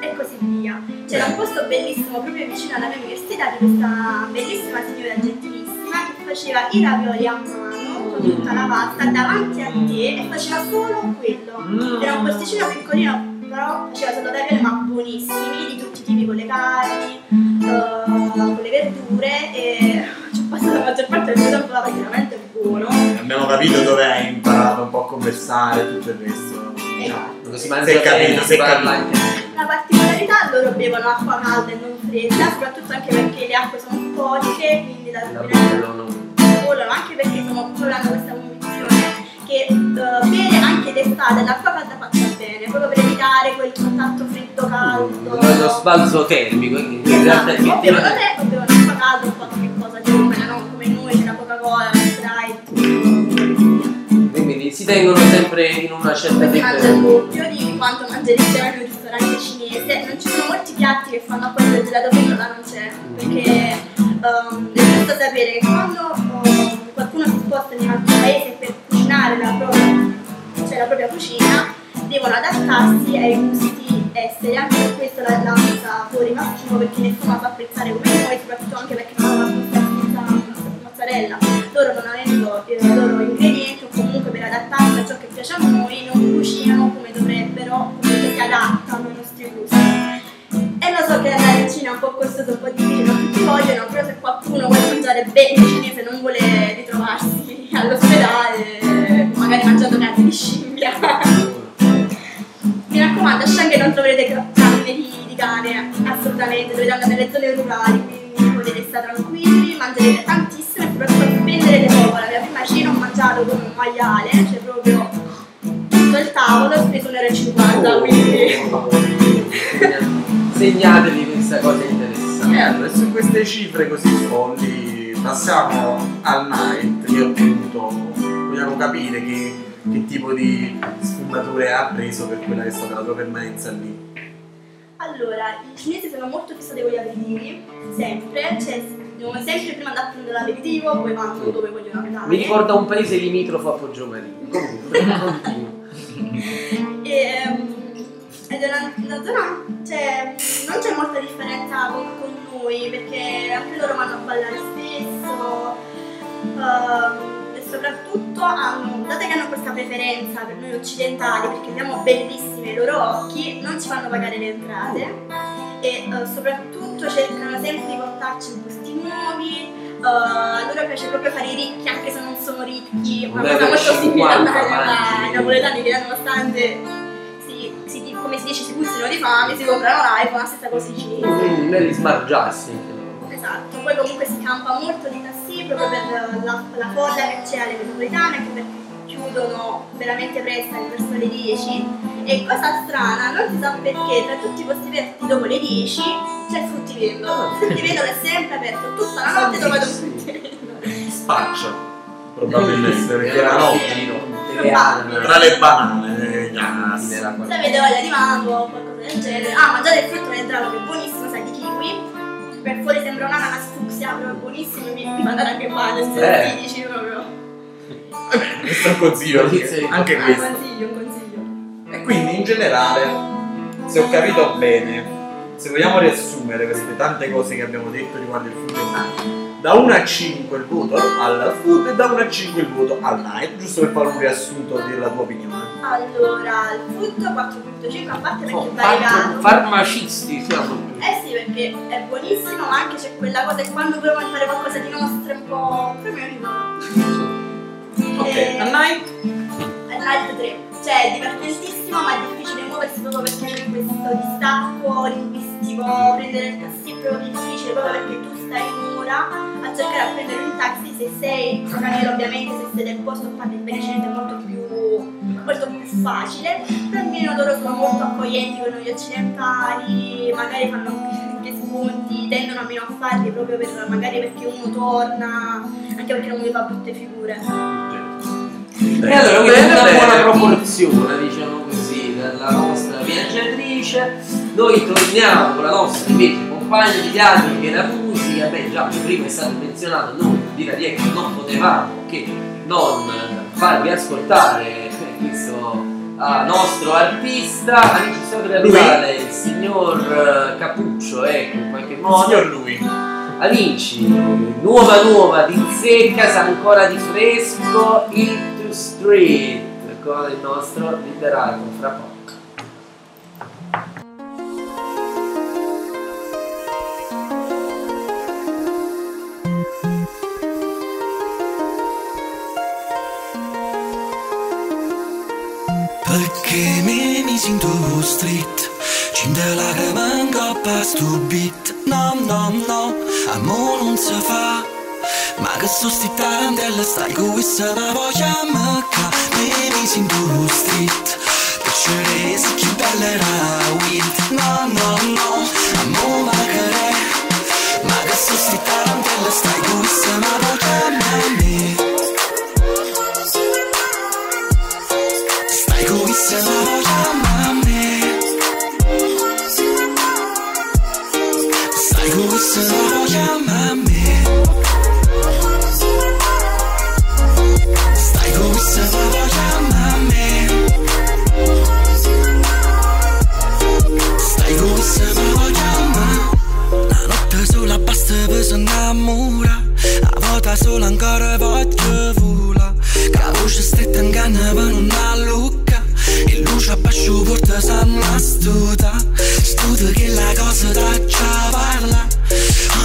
E: e così via. C'era un posto bellissimo proprio vicino alla mia università di questa bellissima signora gentilissima che faceva i ravioli a mano con tutta la pasta davanti a te e faceva solo quello. Era un posticino piccolino però faceva solo ravioli ma buonissimi di tutti i tipi con le carni, eh, con le verdure e ci ho passato la maggior parte del mio tempo là perché veramente buono.
D: Abbiamo capito dove hai imparato un po' a conversare tutto il resto.
E: Esatto.
C: Quando si mangia
D: è
C: bene,
D: capito,
C: si
D: è
C: parla anche
E: La particolarità loro bevono acqua calda e non fredda, soprattutto anche perché le acque sono poche, quindi la
C: la
E: rubinetto
C: bollo non
E: bollono, anche perché sono proprio hanno questa convinzione che eh, bere anche d'estate l'acqua calda faccia bene, proprio per evitare quel contatto freddo caldo.
C: lo sbalzo termico quindi in realtà
E: Esatto, o bevono
C: effettivamente
E: tè o bevono acqua calda, un po' che cosa di non come noi, c'è la Coca-Cola,
C: quindi si tengono sempre in una certa
E: mangia il doppio di quanto mangereste in un ristorante cinese. Non ci sono molti piatti che fanno acqua del gelato freddo, là non c'è. Perché um, è giusto sapere che quando um, qualcuno si sposta in un altro paese per cucinare la propria, cioè la propria cucina, devono adattarsi ai gusti esteri. Anche per questo la danza fuori massimo perché nessuno la fa apprezzare come noi, soprattutto anche perché non la fa mozzarella. Loro non avendo i loro ingredienti comunque per adattarsi a ciò che piace a noi non cucinano come dovrebbero, comunque si adattano ai nostri gusti. E lo so che andare in Cina è un po' costoso, un po' difficile, non tutti vogliono, però se qualcuno vuole mangiare bene cinese non vuole ritrovarsi all'ospedale, magari mangiando carne di scimmia. Mi raccomando, a Shanghai non troverete ca- carne di, di cane, assolutamente, dovete andare nelle zone rurali, quindi potete stare tranquilli, mangerete tantissimo e soprattutto spenderete poco. La mia prima cena ho mangiato come un maiale, cioè proprio tutto il tavolo, ho speso 1,50 euro, quindi...
C: segnatevi questa cosa interessante
D: E allora, su queste cifre così folli passiamo al night. Io appunto vogliamo capire che, che tipo di sfumature ha preso per quella che è stata la tua permanenza lì.
E: Allora, i cinesi sono molto fissati con gli aperitivi, sempre, cioè devono sempre prima a prendere l'aperitivo, poi vanno dove vogliono andare.
C: mi ricorda un paese limitrofo a Poggio Marino comunque.
E: E, ehm, ed è una, una zona, cioè, non c'è molta differenza con, con noi, perché anche loro vanno a ballare spesso, e soprattutto hanno, dato che hanno questa preferenza per noi occidentali, perché siamo bellissimi ai loro occhi, non ci fanno pagare le entrate e eh, soprattutto cercano sempre di portarci in posti nuovi. a loro piace proprio fare i ricchi anche se non sono ricchi, una cosa molto
C: 50
E: simile ai
C: avanti.
E: ai napoletani che nonostante si, si- come si dice si pustino di fame, si comprano l'iPhone, la stessa cosa i cinesi.
C: Mm, Belli smargiassi.
E: Esatto, poi comunque si campa molto di tassì proprio per la, la coda che c'è alle metropolitane, anche perché chiudono veramente presto verso le 10 e cosa strana, non si sa perché tra tutti i posti aperti dopo le 10 c'è il fruttivendolo, il fruttivendolo è sempre aperto tutta la notte trovate un fruttivendolo.
D: Spaccio, probabilmente, perché la notte tra le banane, gas.
E: Se avete voglia di mango o qualcosa del genere, ah mangiate il frutto vendrato che è buonissimo, sai di kiwi, per fuori sembra un ananas fucsia, però è buonissimo, mi, mi mandate anche se
D: Eh.
E: eh. dici proprio.
D: Questo è un consiglio, perché anche
E: Ah, un
D: questo.
E: consiglio, un consiglio.
D: E quindi in generale, se ho capito bene, se vogliamo riassumere queste tante cose che abbiamo detto riguardo il food e night, da 1 a 5 il voto al food e da 1 a 5 il voto al night, giusto per fare un riassunto della tua opinione.
E: Allora, il frutto 4.5 a parte perché
C: Oh,
E: è variegato.
C: farmacisti siamo.
E: Eh sì, perché è buonissimo, ma anche c'è quella cosa che quando proviamo a fare qualcosa di nostro è un po'. come mi arriva?
D: Ok,
E: Eh,
D: al night?
E: Al night 3. Cioè è divertentissimo, ma è difficile muoversi proprio perché c'è questo distacco linguistico, prendere il taxi è proprio difficile proprio perché tu stai un'ora a cercare a prendere un taxi se sei straniero ovviamente, se siete al posto il beneficente è molto più molto più facile, almeno loro sono molto accoglienti con noi occidentali, magari fanno anche sconti, tendono a meno a farli proprio per magari perché uno torna, anche perché non mi fa brutte figure.
C: E allora quindi
D: Bene,
C: una
D: bene.
C: buona proporzione, diciamo così, della nostra viaggiatrice. Noi torniamo con la nostra invece compagna di viaggio che è la musica. Beh, già prima è stato menzionato, noi di Radio Ecco non potevamo che non farvi ascoltare questo ah, nostro artista. Amici, sta per arrivare il signor eh, Capuccio, ecco, in qualche modo.
D: Signor lui.
C: Amici, nuova nuova di zecca, sa ancora di fresco, il street con il nostro liberato fra poco.
N: Perché me mi sento street? Lacrime in coppa a sto beat. No, no, no, amo non si fa Ma che so sti tarantelle stai con questa la voglia me ca Me mi sento street Piacere se chi bella era weed No, no, no, amo ma che re Ma che so sti tarantelle stai con questa la voglia me Stai A volta sola ancora voglio vola. Che la voce stretta in canna per una lucca. E luce a basso porta sanno studa Studa che la cosa già parla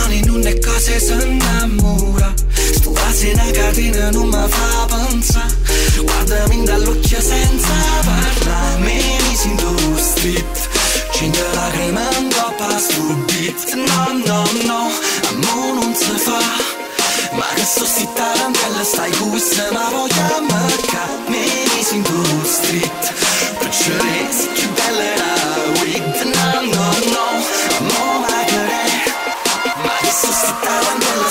N: Ani non è cose si innamora. Sto quasi una catena non mi fa pensare Guardami dall'occhio senza parlare Me mi sento street Cinque lacrime in coppa sto beat No, no, no, amo non si fa Ma che so sti tarantelle stai con questa ma voglia me ca Me mi sento street. Piacere se più bella era weed No, no, no, amo ma che re Ma che so sti tarantelle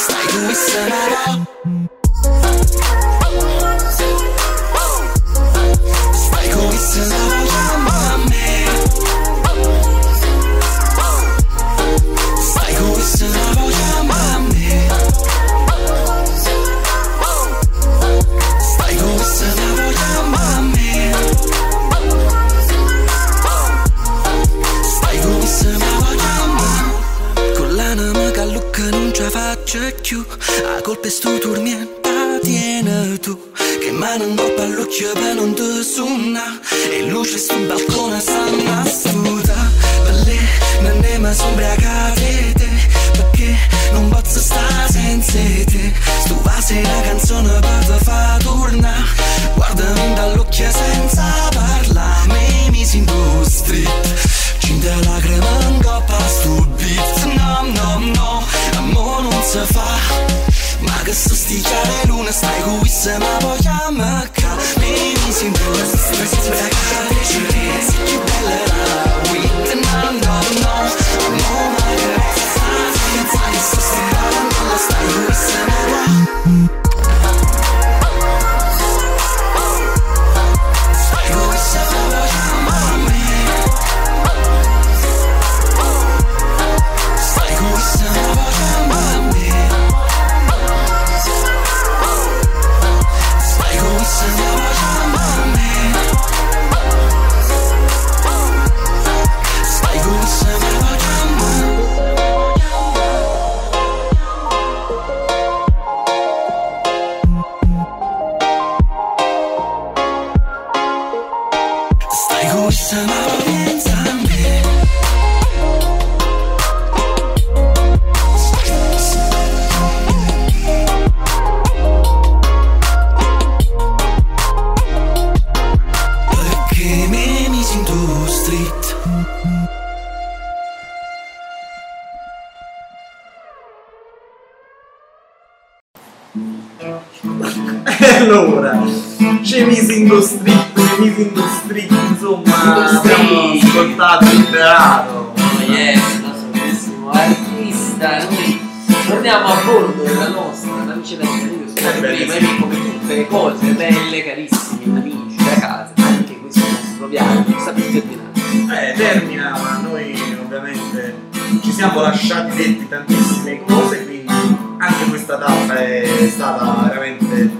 D: ascoltato il teatro.
C: Yes, il nostro artista. Noi torniamo a bordo della nostra navicella di Calibro prima e come tutte le cose belle, carissimi amici da casa, anche questo nostro viaggio sta per terminare.
D: Eh, termina, ma noi ovviamente ci siamo lasciati detti tantissime cose, quindi anche questa tappa è stata veramente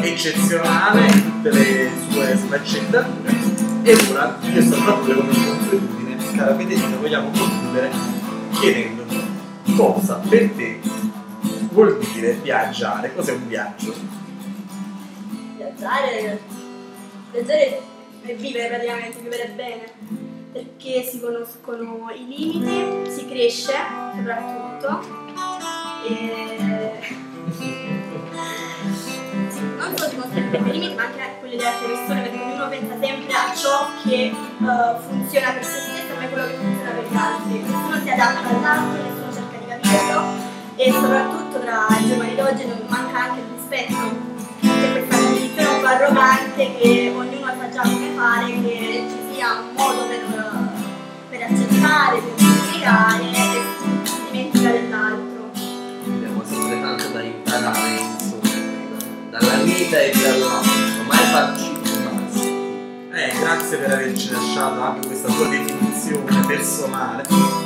D: eccezionale in tutte le sue sfaccettature. E ora, io soprattutto come consuetudine, cara Federica, vogliamo concludere chiedendoti cosa per te vuol dire viaggiare, cos'è un viaggio?
E: Viaggiare, viaggiare è vivere praticamente, vivere bene, perché si conoscono i limiti, si cresce soprattutto e non solo conoscono i limiti ma anche quelli delle altre persone perché ognuno pensa sempre a ciò che eh, funziona per se stesso non è quello che funziona per gli altri. Nessuno si adatta all'altro, nessuno cerca di capirlo e soprattutto tra i giovani d'oggi non manca anche il rispetto c'è questa condizione un po' arrogante che ognuno sa già come fare, che ci sia un modo per, per accettare, per comunicare e si dimentica dell'altro.
C: Abbiamo sempre tanto da imparare, dalla vita e dal nostro, mai farci basta.
D: Eh, grazie per averci lasciato anche questa tua definizione personale.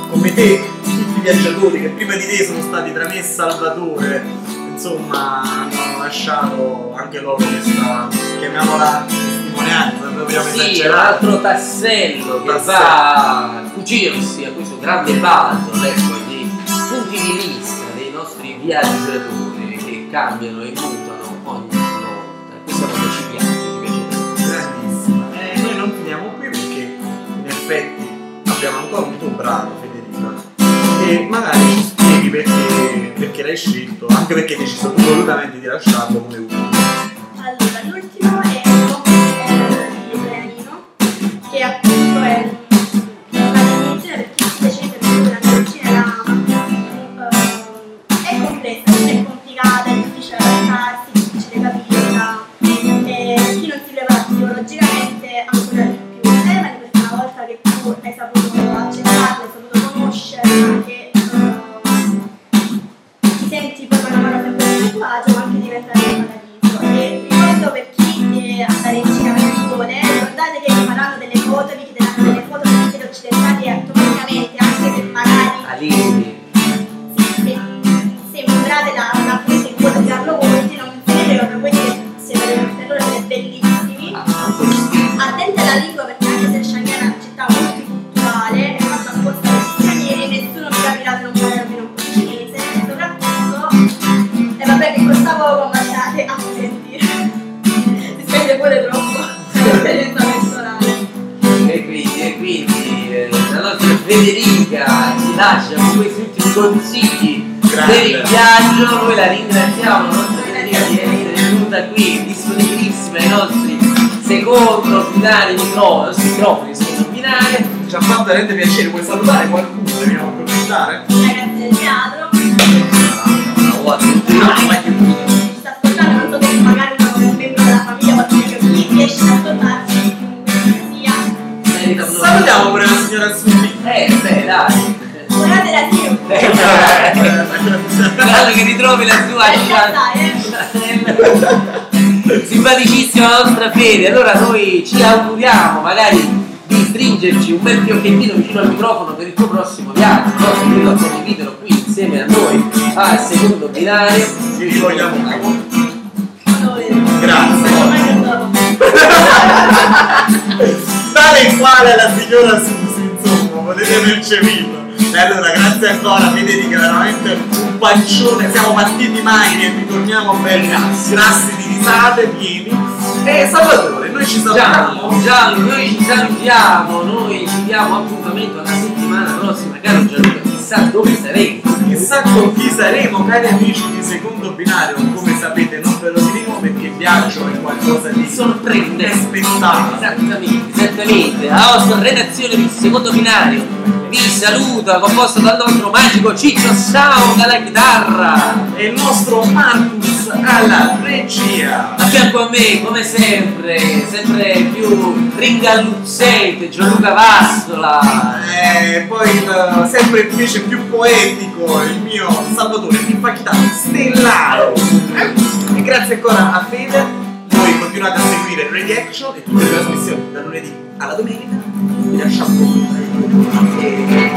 D: Come te, tutti i viaggiatori che prima di te sono stati tra me e Salvatore, insomma, hanno lasciato anche loro questa, chiamiamola testimonianza, proprio
C: Sì, un altro tassello che
D: Tassello.
C: va a cucirsi a questo grande puzzle ecco, di punti di vista dei nostri viaggiatori che cambiano e mutano ogni volta. Questa cosa ci piace, ci piace
D: Grandissima. E noi non finiamo qui perché in effetti abbiamo ancora un tuo brano, Federica. E magari ci spieghi perché, perché l'hai scelto, anche perché hai deciso volutamente di lasciarlo come ultimo.
E: Allora, l'ultimo è il ucrainino, che appunto è che
C: secondo binari microfoni, secondo binari.
D: Ci ha fatto veramente piacere, puoi salutare qualcuno? Dobbiamo approfittare?
C: Nostra Fede. Allora noi ci auguriamo magari di stringerci un bel fiocchettino vicino al microfono per il tuo prossimo viaggio, no? Quindi lo condividere qui insieme a noi al secondo binario.
D: Ci vogliamo. Grazie. Tale e quale la signora Susi, insomma, potete percepirlo. E allora grazie ancora Federica, veramente un pancione, siamo partiti magri e ritorniamo belli grassi di risate, pieni. E Salvatore, noi ci salutiamo.
C: Gianni, noi ci salutiamo, noi ci diamo appuntamento alla settimana prossima, caro Gianluca, chissà dove saremo.
D: Chissà con chi saremo, cari amici di secondo binario, come sapete non ve lo diremo perché viaggio è qualcosa di
C: sorprendente.
D: Inaspettato.
C: Esattamente, esattamente. La nostra redazione di secondo binario vi saluta, composta dal nostro magico Ciccio Sound alla chitarra
D: e il nostro Marcus alla regia.
C: A fianco a me, come sempre, sempre più ringalluzzente, Gianluca Vastola.
D: E Eh, poi il- sempre invece più poetico il mio Salvatore Pimpacchità Stellaro. E grazie ancora a Fede. Voi continuate a seguire Radio Action e tutte le trasmissioni da lunedì alla domenica. Vi lasciamo. E...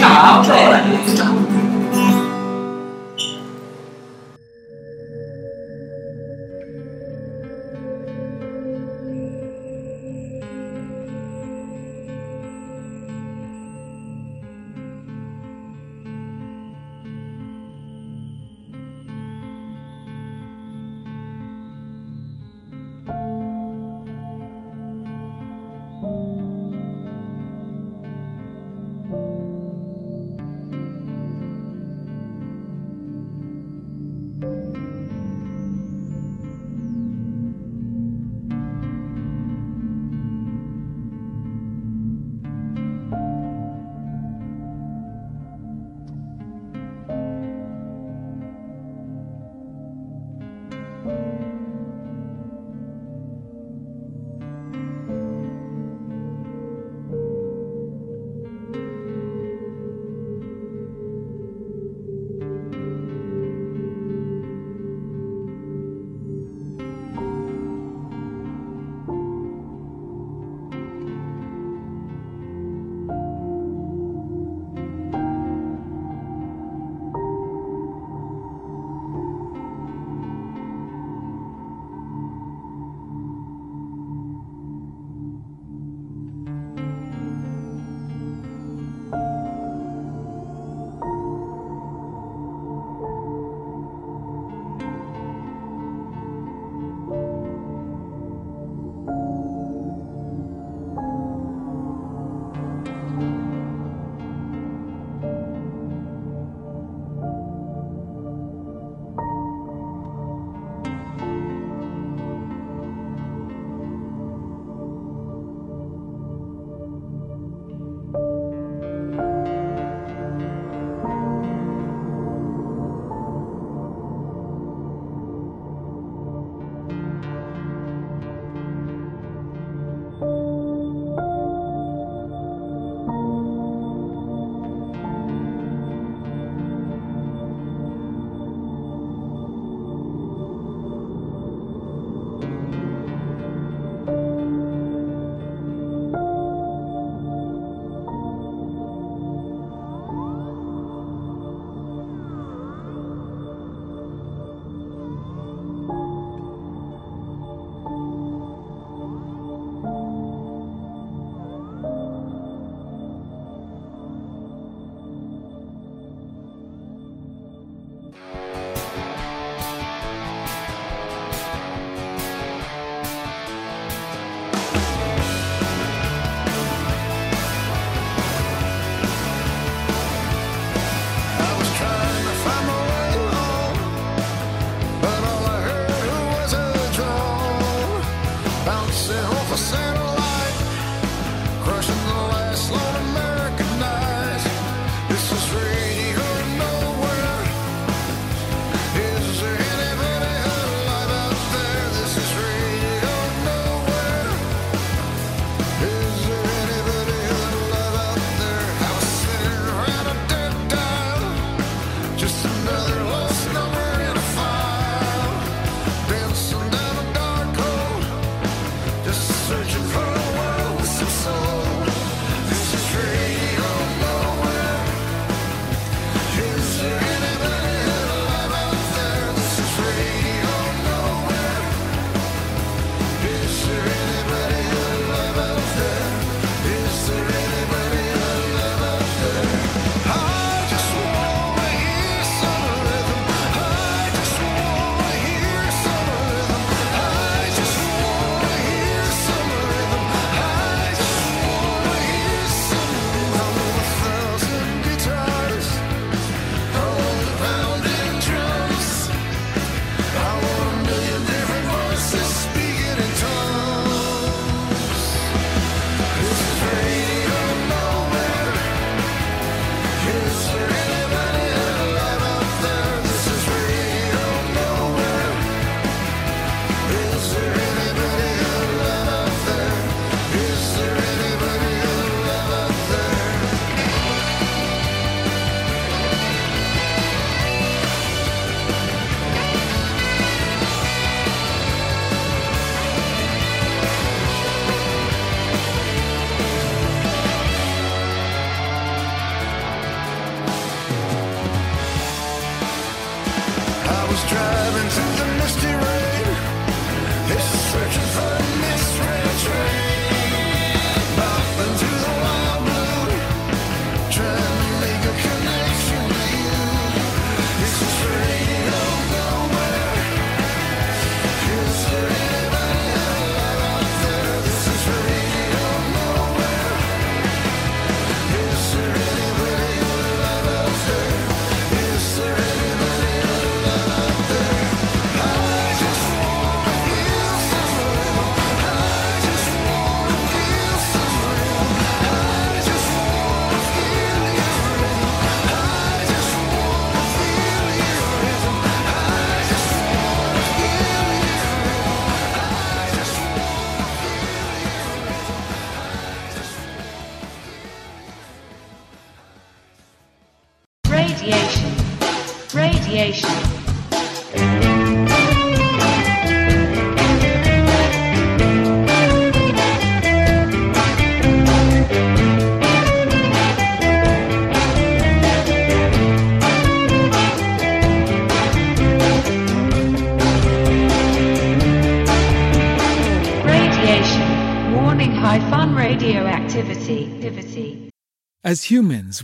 C: Ciao,
D: ciao.
C: ciao.